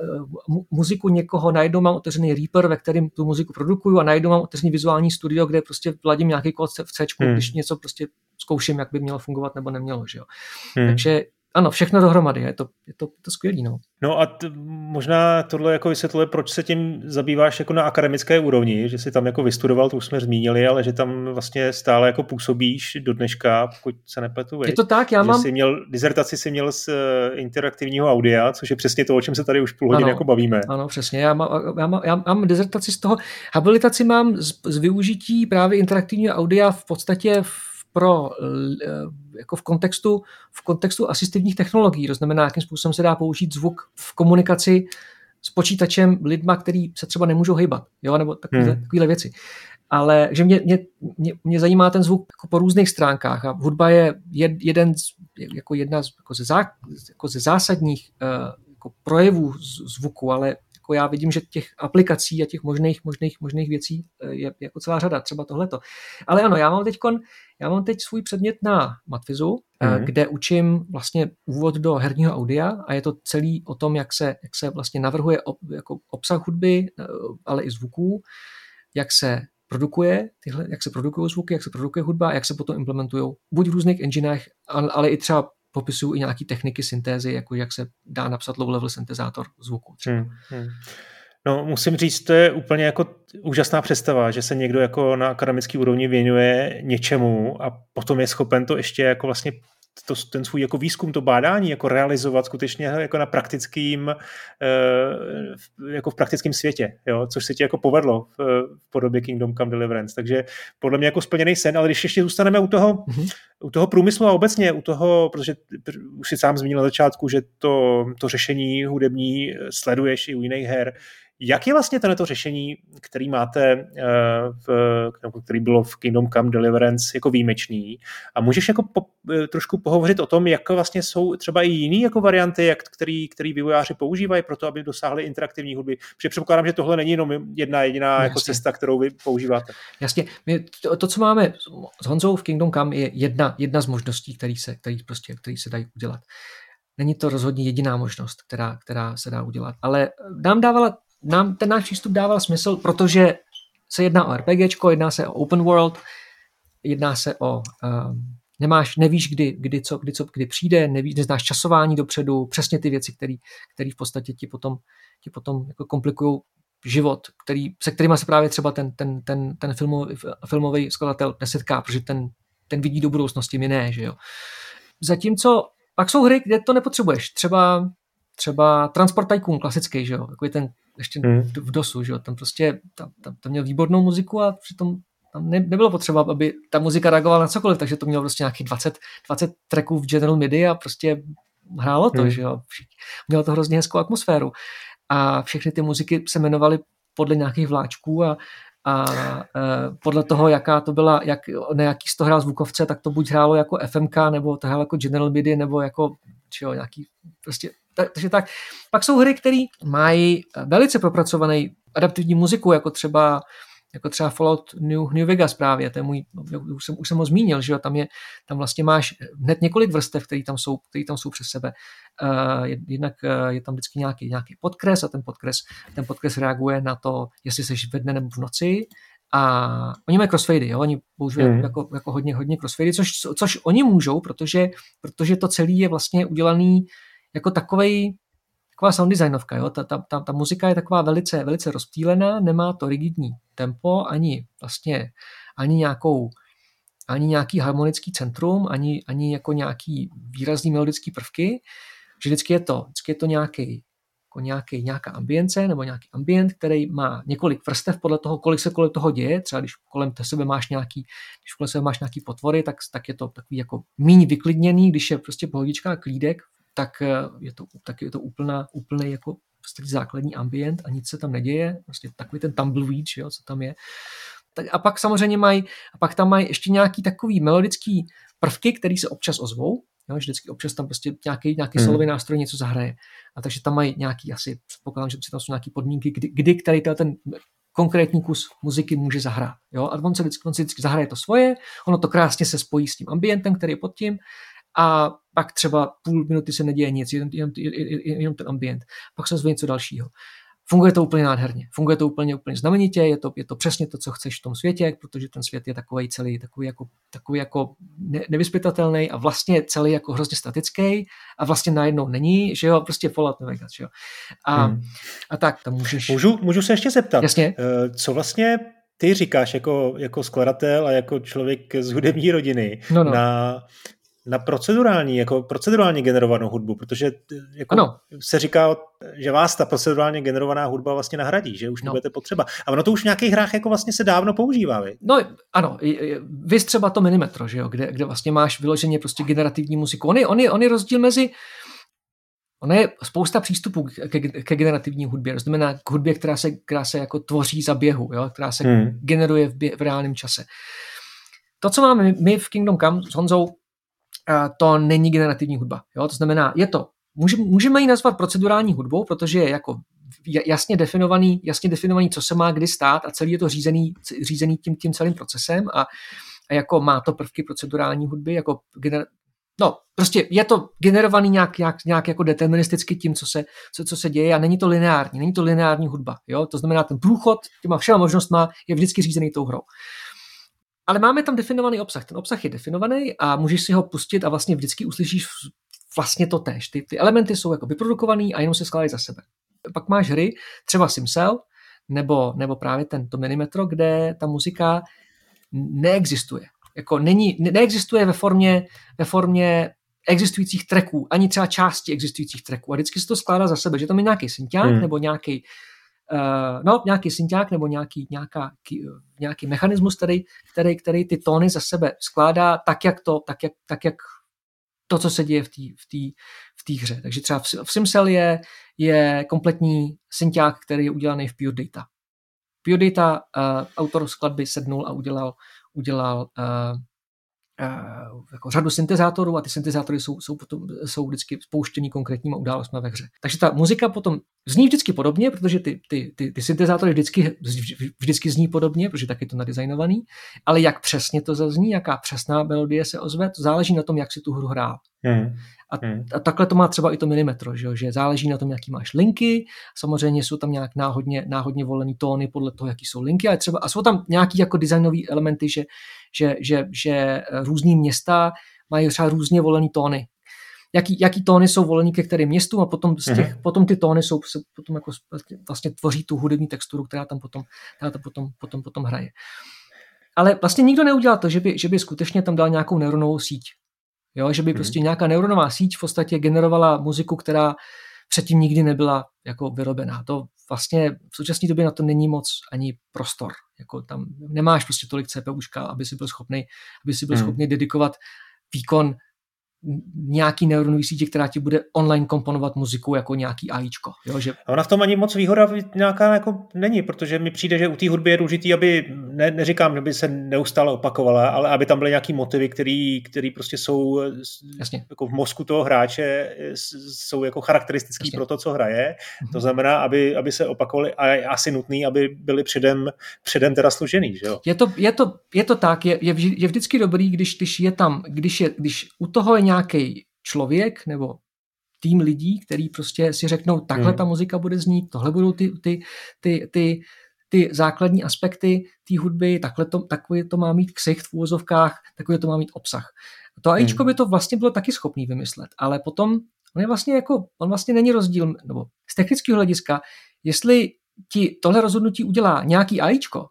muziku někoho, najednou mám otevřený Reaper, ve kterém tu muziku produkuju a najednou mám otevřený vizuální studio, kde prostě vladím nějaký kód v C, hmm. když něco prostě zkouším, jak by mělo fungovat nebo nemělo. Že jo? Hmm. Takže ano, všechno dohromady, je to, je to, to skvělý. No, no a t- možná tohle jako vysvětluje, proč se tím zabýváš jako na akademické úrovni, že jsi tam jako vystudoval, to už jsme zmínili, ale že tam vlastně stále jako působíš do dneška, pokud se nepletu. Je to tak, já že mám... Jsi měl, dizertaci si měl z uh, interaktivního audia, což je přesně to, o čem se tady už půl hodiny jako bavíme. Ano, přesně. Já mám, já, mám, já mám dizertaci z toho, habilitaci mám z, z využití právě interaktivního audia v podstatě v pro eh, jako v kontextu, v kontextu asistivních technologií, to znamená, jakým způsobem se dá použít zvuk v komunikaci s počítačem lidma, který se třeba nemůžou hýbat, jo, nebo takovýhle, hmm. takovýhle věci. Ale že mě, mě, mě, mě zajímá ten zvuk jako po různých stránkách a hudba je jed, jeden z, jako jedna z, jako ze, zá, jako ze zásadních uh, jako projevů zvuku, ale jako já vidím, že těch aplikací a těch možných, možných, možných věcí eh, je jako celá řada, třeba tohleto. Ale ano, já mám teď já mám teď svůj předmět na Matfizu, mm. kde učím vlastně úvod do herního audia a je to celý o tom, jak se, jak se vlastně navrhuje ob, jako obsah hudby, eh, ale i zvuků, jak se produkuje, tyhle, jak se produkují zvuky, jak se produkuje hudba, jak se potom implementují buď v různých enginech, ale i třeba popisují i nějaké techniky syntézy, jako jak se dá napsat low-level syntezátor zvuku. Třeba. Hmm, hmm. No, musím říct, to je úplně jako úžasná představa, že se někdo jako na akademický úrovni věnuje něčemu a potom je schopen to ještě jako vlastně to, ten svůj jako výzkum, to bádání jako realizovat skutečně jako na praktickým, eh, jako v praktickém světě, jo? což se ti jako povedlo v, v podobě Kingdom Come Deliverance. Takže podle mě jako splněný sen, ale když ještě zůstaneme u toho, mm-hmm. u toho průmyslu a obecně u toho, protože už si sám zmínil na začátku, že to, to řešení hudební sleduješ i u jiných her, jak je vlastně to řešení, který máte, eh, v, který bylo v Kingdom Come Deliverance jako výjimečný a můžeš jako po, eh, trošku pohovořit o tom, jak vlastně jsou třeba i jiné jako varianty, jak, který, který vývojáři používají pro to, aby dosáhli interaktivní hudby. Protože předpokládám, že tohle není jenom jedna jediná jako cesta, kterou vy používáte. Jasně. My to, to, co máme s Honzou v Kingdom Come, je jedna, jedna z možností, který se, který prostě, který se dají udělat. Není to rozhodně jediná možnost, která, která se dá udělat. Ale nám dávala nám ten náš přístup dával smysl, protože se jedná o RPGčko, jedná se o open world, jedná se o um, nemáš, nevíš, kdy, kdy, co, kdy, co, kdy přijde, nevíš, neznáš časování dopředu, přesně ty věci, které v podstatě ti potom, ti potom jako komplikují život, který, se kterými se právě třeba ten, ten, ten, ten filmový, filmový skladatel nesetká, protože ten, ten vidí do budoucnosti, my ne, že jo. Zatímco pak jsou hry, kde to nepotřebuješ. Třeba, třeba Transport Tycoon, klasický, že jo, takový ten ještě hmm. v DOSu, že jo, tam prostě, tam, tam, tam měl výbornou muziku a přitom tam ne, nebylo potřeba, aby ta muzika reagovala na cokoliv, takže to mělo prostě nějakých 20, 20 tracků v General MIDI a prostě hrálo to, hmm. že jo. Mělo to hrozně hezkou atmosféru. A všechny ty muziky se jmenovaly podle nějakých vláčků a, a e, podle toho, jaká to byla, jak, na jaký z toho hrál zvukovce, tak to buď hrálo jako FMK, nebo to hrálo jako General MIDI, nebo jako čo, nějaký prostě takže tak. Pak jsou hry, které mají velice propracovaný adaptivní muziku, jako třeba jako třeba Fallout New, New Vegas právě, to je můj, už jsem, už jsem ho zmínil, že jo, tam, je, tam vlastně máš hned několik vrstev, které tam jsou, který tam jsou přes sebe. Uh, jednak uh, je tam vždycky nějaký, nějaký podkres a ten podkres, ten podkres reaguje na to, jestli jsi ve dne nebo v noci, a oni mají crossfady, jo? oni používají mm. jako, jako hodně, hodně crossfady, což, což oni můžou, protože, protože to celé je vlastně udělaný jako takovej, taková sound designovka, jo? Ta, ta, ta, ta, muzika je taková velice, velice rozptýlená, nemá to rigidní tempo, ani vlastně, ani nějakou ani nějaký harmonický centrum, ani, ani jako nějaký výrazný melodický prvky, že vždycky je to, vždycky je to nějaký, jako nějaký, nějaká ambience nebo nějaký ambient, který má několik vrstev podle toho, kolik se kolem toho děje. Třeba když kolem sebe máš nějaký, když kolem sebe máš nějaký potvory, tak, tak je to takový jako míň vyklidněný, když je prostě pohodička a klídek, tak eh, je to, tak je to úplná, úplný jako prostě základní ambient a nic se tam neděje, prostě takový ten tumbleweed, jo, co tam je. Tak a pak samozřejmě mají, a pak tam mají ještě nějaký takový melodický prvky, které se občas ozvou, jo, že vždycky občas tam prostě nějaký, nějaký hmm. solový nástroj něco zahraje. A takže tam mají nějaký, asi předpokládám, že tam jsou nějaké podmínky, kdy, kdy který ten konkrétní kus muziky může zahrát. Jo? A on se, vždycky, on se vždycky zahraje to svoje, ono to krásně se spojí s tím ambientem, který je pod tím a pak třeba půl minuty se neděje nic, jenom, jenom, jenom ten ambient, pak se zve něco dalšího. Funguje to úplně nádherně, funguje to úplně, úplně znamenitě, je to, je to přesně to, co chceš v tom světě, protože ten svět je takový celý, takový jako, takový jako ne, nevyspytatelný a vlastně celý jako hrozně statický a vlastně najednou není, že jo, prostě Fallout New Vegas, že jo. A, hmm. a tak, tam můžeš... Můžu, můžu se ještě zeptat, Jasně? Eh, co vlastně ty říkáš jako, jako skladatel a jako člověk z hudební rodiny no, no. na na procedurální, jako procedurálně generovanou hudbu, protože jako ano. se říká, že vás ta procedurálně generovaná hudba vlastně nahradí, že už no. nebudete potřeba. A ono to už v nějakých hrách jako vlastně se dávno používá. Vy? No ano, vy třeba to Minimetro, že jo, kde, kde vlastně máš vyloženě prostě generativní muziku. On je, on je, on je rozdíl mezi Ono je spousta přístupů ke, ke generativní hudbě, to znamená k hudbě, která se, která se jako tvoří za běhu, jo? která se hmm. generuje v, bě, v reálném čase. To, co máme my v Kingdom Come s Honzou, to není generativní hudba. Jo? To znamená, je to, můžeme, ji nazvat procedurální hudbou, protože je jako jasně definovaný, jasně definovaný, co se má kdy stát a celý je to řízený, řízený tím, tím celým procesem a, a jako má to prvky procedurální hudby, jako gener, no, prostě je to generovaný nějak, nějak, nějak jako deterministicky tím, co se, co, co se děje a není to lineární, není to lineární hudba, jo, to znamená ten průchod těma všema možnostma je vždycky řízený tou hrou. Ale máme tam definovaný obsah. Ten obsah je definovaný a můžeš si ho pustit a vlastně vždycky uslyšíš vlastně to tež. Ty, ty elementy jsou jako vyprodukovaný a jenom se skládají za sebe. Pak máš hry, třeba Simcell, nebo, nebo právě tento Minimetro, kde ta muzika neexistuje. Jako není, ne, neexistuje ve formě, ve formě existujících tracků, ani třeba části existujících tracků. A vždycky se to skládá za sebe, že tam je nějaký synťák hmm. nebo nějaký no, nějaký synťák nebo nějaký, nějaká, nějaký mechanismus, který, který, který ty tóny za sebe skládá tak, jak to, tak, jak, tak, jak to, co se děje v té v v tý hře. Takže třeba v, v je, je kompletní synťák, který je udělaný v Pure Data. Pure Data, uh, autor skladby sednul a udělal, udělal uh, jako řadu syntezátorů a ty syntezátory jsou, jsou, potom, jsou vždycky spouštění konkrétníma událostmi ve hře. Takže ta muzika potom zní vždycky podobně, protože ty, ty, ty, ty syntezátory vždycky, vždycky zní podobně, protože tak je to nadizajnovaný, ale jak přesně to zazní, jaká přesná melodie se ozve, to záleží na tom, jak si tu hru hrál. Hmm. A, hmm. a takhle to má třeba i to milimetro, že, že záleží na tom, jaký máš linky, samozřejmě jsou tam nějak náhodně, náhodně volený tóny podle toho, jaký jsou linky, ale třeba, a jsou tam nějaký jako designové elementy, že, že, že, že různý města mají třeba různě volený tóny. Jaký, jaký tóny jsou volený ke kterým městům a potom, z těch, mm-hmm. potom ty tóny jsou, se potom jako vlastně, vlastně tvoří tu hudební texturu, která tam potom, která tam potom, potom, potom hraje. Ale vlastně nikdo neudělal to, že by, že by skutečně tam dal nějakou neuronovou síť. Jo, že by hmm. prostě nějaká neuronová síť v podstatě generovala muziku, která předtím nikdy nebyla jako vyrobená. To vlastně v současné době na to není moc ani prostor. Jako tam nemáš prostě tolik CPUčka, aby si byl schopný, aby si byl hmm. schopný dedikovat výkon nějaký neuronový sítě, která ti bude online komponovat muziku jako nějaký AIčko. Jo, že... A ona v tom ani moc výhoda nějaká jako není, protože mi přijde, že u té hudby je důležitý, aby, ne, neříkám, že by se neustále opakovala, ale aby tam byly nějaký motivy, který, který prostě jsou Jasně. jako v mozku toho hráče, jsou jako charakteristický Jasně. pro to, co hraje. Mhm. To znamená, aby, aby se opakovaly a je asi nutný, aby byly předem, předem teda složený. Že jo? Je, to, je, to, je to tak, je, je, je vždycky dobrý, když, když je tam, když, je, když u toho je nějaký člověk nebo tým lidí, který prostě si řeknou, takhle hmm. ta muzika bude znít, tohle budou ty, ty, ty, ty, ty základní aspekty té hudby, takhle to, takový to má mít ksicht v úvozovkách, takový to má mít obsah. To AIčko hmm. by to vlastně bylo taky schopný vymyslet, ale potom on je vlastně jako, on vlastně není rozdíl, nebo z technického hlediska, jestli ti tohle rozhodnutí udělá nějaký AIčko,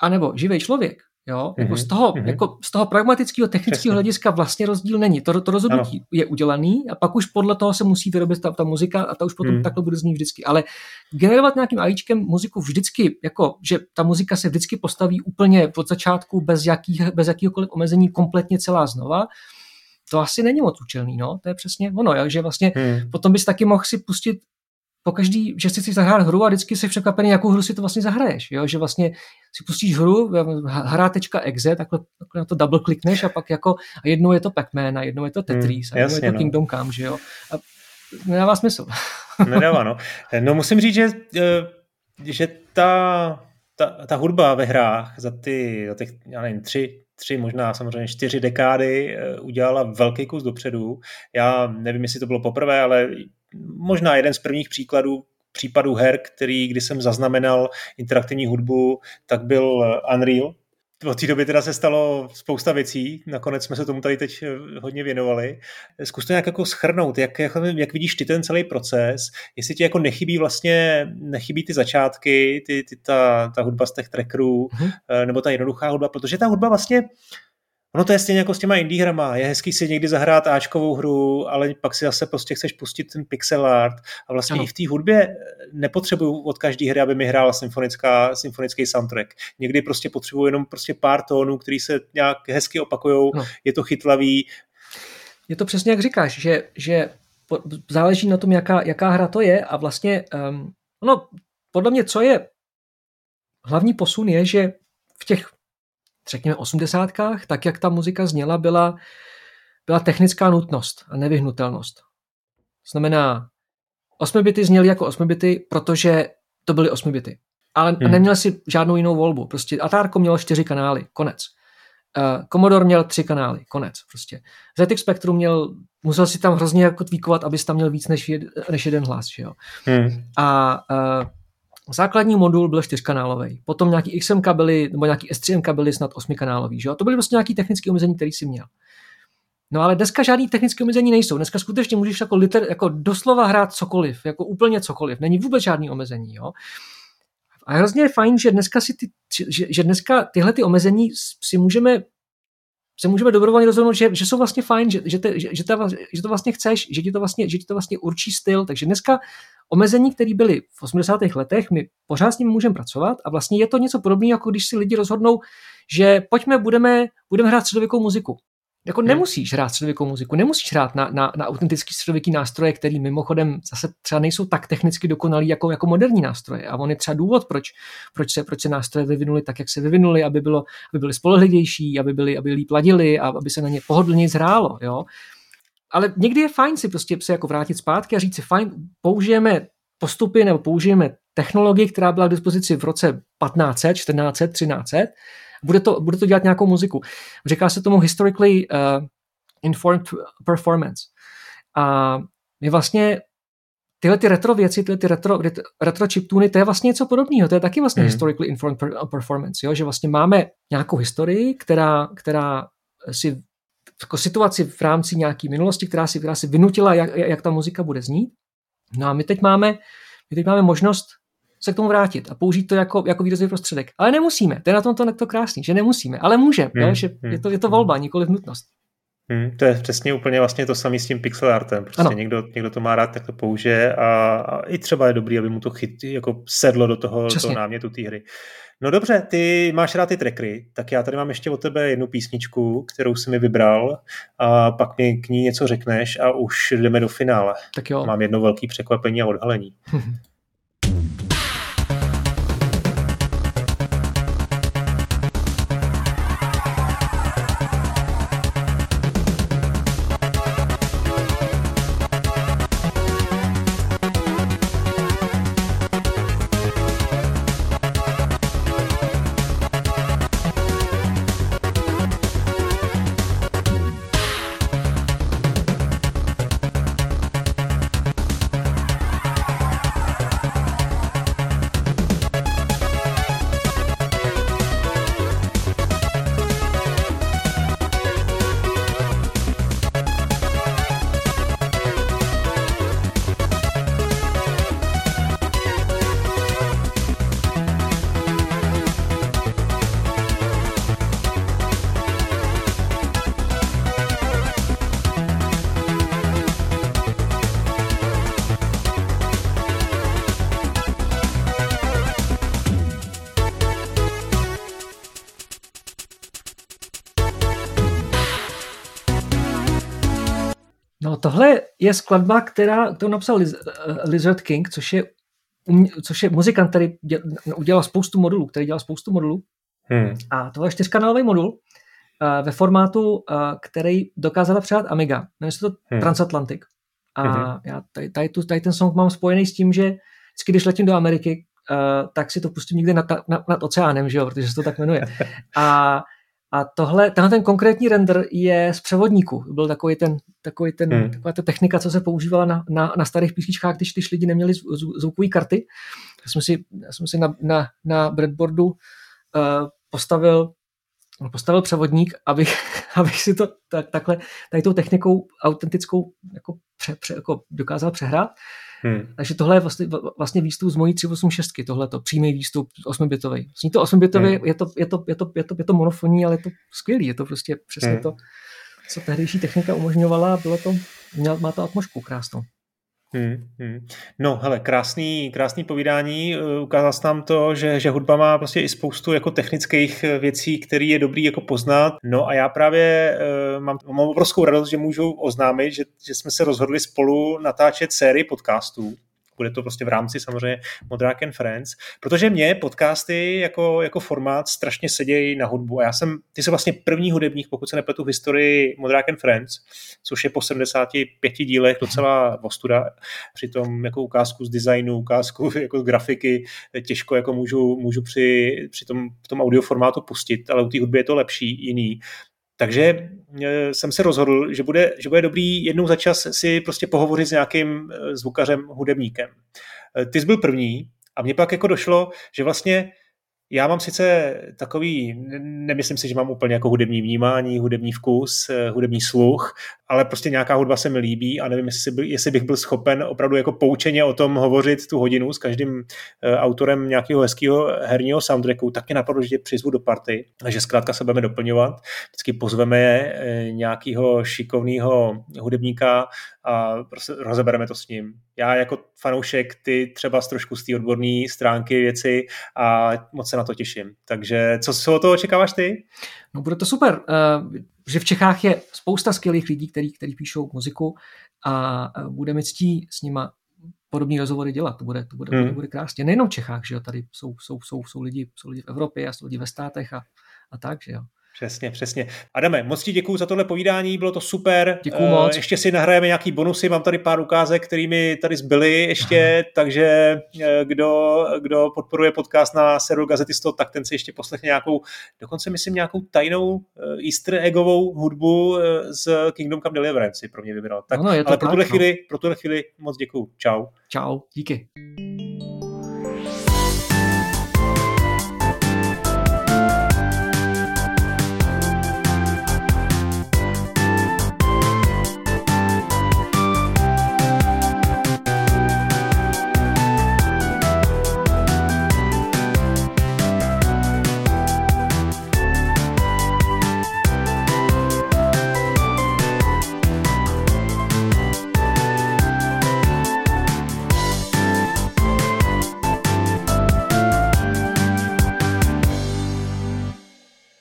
anebo živý člověk, Jo? Jako z, toho, mm-hmm. jako z toho pragmatického technického hlediska vlastně rozdíl není. To, to rozhodnutí ano. je udělaný a pak už podle toho se musí vyrobit ta, ta muzika a ta už potom mm. takhle bude znít vždycky. Ale generovat nějakým AIčkem muziku vždycky, jako, že ta muzika se vždycky postaví úplně od začátku bez, jakých, bez jakýhokoliv omezení kompletně celá znova, to asi není moc účelný, no, to je přesně ono, že vlastně hmm. potom bys taky mohl si pustit po každý, že si chceš zahrát hru a vždycky jsi překvapený, jakou hru si to vlastně zahraješ. Jo? Že vlastně si pustíš hru, hra.exe, takhle, takhle na to double klikneš a pak jako a jednou je to Pac-Man a jednou je to Tetris hmm, a jednou je to no. Kingdom Come, že jo. A nedává smysl. *laughs* Nedává, no. No musím říct, že, eh, že ta, ta, ta hudba ve hrách za ty, za těch, já nevím, tři, tři, možná samozřejmě čtyři dekády eh, udělala velký kus dopředu. Já nevím, jestli to bylo poprvé, ale možná jeden z prvních příkladů, případů her, který, kdy jsem zaznamenal interaktivní hudbu, tak byl Unreal. Od té doby teda se stalo spousta věcí, nakonec jsme se tomu tady teď hodně věnovali. Zkus to nějak jako schrnout, jak, jak, jak vidíš ty ten celý proces, jestli ti jako nechybí vlastně, nechybí ty začátky, ty, ty, ta, ta hudba z těch trackerů, mm-hmm. nebo ta jednoduchá hudba, protože ta hudba vlastně Ono to je stejně jako s těma indie hrama. Je hezký si někdy zahrát Ačkovou hru, ale pak si zase prostě chceš pustit ten pixel art. A vlastně ano. i v té hudbě nepotřebuju od každé hry, aby mi hrála symfonická, symfonický soundtrack. Někdy prostě potřebuju jenom prostě pár tónů, který se nějak hezky opakují, no. je to chytlavý. Je to přesně jak říkáš, že, že záleží na tom, jaká, jaká hra to je a vlastně, um, no, podle mě, co je hlavní posun je, že v těch, řekněme, osmdesátkách, tak jak ta muzika zněla, byla, byla technická nutnost a nevyhnutelnost. To znamená, 8 bity zněly jako 8 bity, protože to byly 8 bity. Ale hmm. neměl si žádnou jinou volbu. Prostě Atárko mělo čtyři kanály, konec. Uh, Commodore měl tři kanály, konec. Prostě. ZX Spectrum měl, musel si tam hrozně jako tweakovat, abys tam měl víc než, jed, než jeden hlas. Že jo? Hmm. A uh, základní modul byl čtyřkanálový. Potom nějaký XM kabely, nebo nějaký S3M kabely snad osmikanálový. Že jo? To byly prostě nějaký technické omezení, které si měl. No ale dneska žádný technické omezení nejsou. Dneska skutečně můžeš jako, liter, jako doslova hrát cokoliv, jako úplně cokoliv. Není vůbec žádný omezení. Jo? A hrozně je fajn, že dneska, si ty, že, že dneska tyhle ty omezení si můžeme se můžeme dobrovolně rozhodnout, že, že jsou vlastně fajn, že, že, te, že, že, to, že to vlastně chceš, že ti to vlastně, že ti to vlastně určí styl. Takže dneska omezení, které byly v 80. letech, my pořád s nimi můžeme pracovat a vlastně je to něco podobného, jako když si lidi rozhodnou, že pojďme, budeme, budeme hrát středověkou muziku. Jako hmm. nemusíš hrát středověkou muziku, nemusíš hrát na, na, na autentický středověký nástroje, který mimochodem zase třeba nejsou tak technicky dokonalý jako, jako moderní nástroje. A on je třeba důvod, proč, proč, se, proč se nástroje vyvinuly tak, jak se vyvinuly, aby, bylo, aby byly spolehlivější, aby, byly, aby líp ladily a aby se na ně pohodlně zhrálo. Jo? Ale někdy je fajn si prostě se jako vrátit zpátky a říct si, fajn, použijeme postupy nebo použijeme technologii, která byla k dispozici v roce 1500, 1400, 1300 bude to, bude to dělat nějakou muziku. Říká se tomu historically uh, informed performance. A je vlastně tyhle ty retro věci, tyhle ty retro, retro chiptuny, to je vlastně něco podobného. To je taky vlastně mm. historically informed performance, jo? že vlastně máme nějakou historii, která, která si jako situaci v rámci nějaké minulosti, která si, která si vynutila, jak, jak ta muzika bude znít. No a my teď máme, my teď máme možnost se k tomu vrátit a použít to jako, jako výrazový prostředek. Ale nemusíme. To je na tom to, to krásný, že nemusíme, ale můžeme. Hmm, že hmm, je, to, je to volba, nikoli nutnost. Hmm, to je přesně úplně vlastně to samé s tím pixel artem. Prostě někdo, někdo to má rád, tak to použije a, a i třeba je dobrý, aby mu to chyt, jako sedlo do toho, toho námětu té hry. No dobře, ty máš rád ty trackery, tak já tady mám ještě od tebe jednu písničku, kterou jsi mi vybral a pak mi k ní něco řekneš a už jdeme do finále. Tak jo. Mám jedno velké překvapení a odhalení. *laughs* Tohle je skladba, která, kterou napsal Liz, eh, Lizard King, což je, um, což je muzikant, který děl, udělal spoustu modulů, který dělal spoustu modulů. Hmm. A tohle je čtyřkanálový modul uh, ve formátu, uh, který dokázala přát Amiga. Jmenuje se to hmm. Transatlantic. A hmm. já tady, tady, tu, tady ten song mám spojený s tím, že vždycky, když letím do Ameriky, uh, tak si to pustím někde nad, nad, nad oceánem, že jo, protože se to tak jmenuje. A a tohle, tenhle ten konkrétní render je z převodníku. Byl takový ten, takový ten, hmm. taková ta technika, co se používala na, na, na starých písničkách, když, když lidi neměli zvukové karty. Já jsem si, já jsem si na, na, na breadboardu uh, postavil postavil převodník, abych, *laughs* abych si to tak, takhle tady tou technikou autentickou jako, pře, pře, jako dokázal přehrát. Hmm. Takže tohle je vlastně, vlastně výstup z mojí 386, tohle to přímý výstup 8-bitový. Zní to 8-bitový, hmm. je, to, je, to, je, to, je, to, je to monofonní, ale je to skvělý, je to prostě přesně hmm. to, co tehdejší technika umožňovala, bylo to, měl, má to atmosféru krásnou. Hmm, hmm. No, hele, krásný, krásný povídání. Ukázal jsi nám to, že, že hudba má prostě i spoustu jako technických věcí, které je dobrý jako poznat. No a já právě uh, mám, mám obrovskou radost, že můžu oznámit, že, že jsme se rozhodli spolu natáčet sérii podcastů bude to prostě v rámci samozřejmě Modrák and Friends, protože mě podcasty jako, jako formát strašně sedějí na hudbu a já jsem, ty jsi vlastně první hudebník, pokud se nepletu v historii Modrák and Friends, což je po 75 dílech docela ostuda, přitom jako ukázku z designu, ukázku *laughs* jako z grafiky těžko jako můžu, můžu při, při tom, v tom audioformátu pustit, ale u té hudby je to lepší, jiný. Takže e, jsem se rozhodl, že bude, že bude dobrý jednou za čas si prostě pohovořit s nějakým e, zvukařem, hudebníkem. E, ty jsi byl první a mně pak jako došlo, že vlastně já mám sice takový, nemyslím si, že mám úplně jako hudební vnímání, hudební vkus, eh, hudební sluch, ale prostě nějaká hudba se mi líbí a nevím, jestli, by, jestli bych byl schopen opravdu jako poučeně o tom hovořit tu hodinu s každým uh, autorem nějakého hezkého herního soundtracku, tak mě napadlo, že přizvu do party, že zkrátka se budeme doplňovat. Vždycky pozveme uh, nějakého šikovného hudebníka a prostě rozebereme to s ním. Já jako fanoušek, ty třeba z trošku z té odborné stránky věci a moc se na to těším. Takže co si o toho očekáváš ty? No bude to super, uh, že v Čechách je spousta skvělých lidí, který, který píšou muziku a bude mi ctí s nima podobné rozhovory dělat. To bude, to bude, hmm. to bude krásně. Nejenom v Čechách, že jo, tady jsou, jsou, jsou, jsou, lidi, jsou lidi v Evropě a jsou lidi ve státech a, a tak, že jo. Přesně, přesně. Adame, moc ti děkuji za tohle povídání, bylo to super. Děkuji moc. Ještě si nahrajeme nějaký bonusy, mám tady pár ukázek, kterými tady zbyly ještě, takže eh, kdo, kdo podporuje podcast na serveru Gazetisto, tak ten si ještě poslechne nějakou, dokonce myslím nějakou tajnou eh, easter eggovou hudbu eh, z Kingdom Come Deliverance pro mě vybral. Tak, no, no, je to ale tak, pro tuhle, no. chvíli, pro tuhle chvíli moc děkuji. Čau. Čau, díky.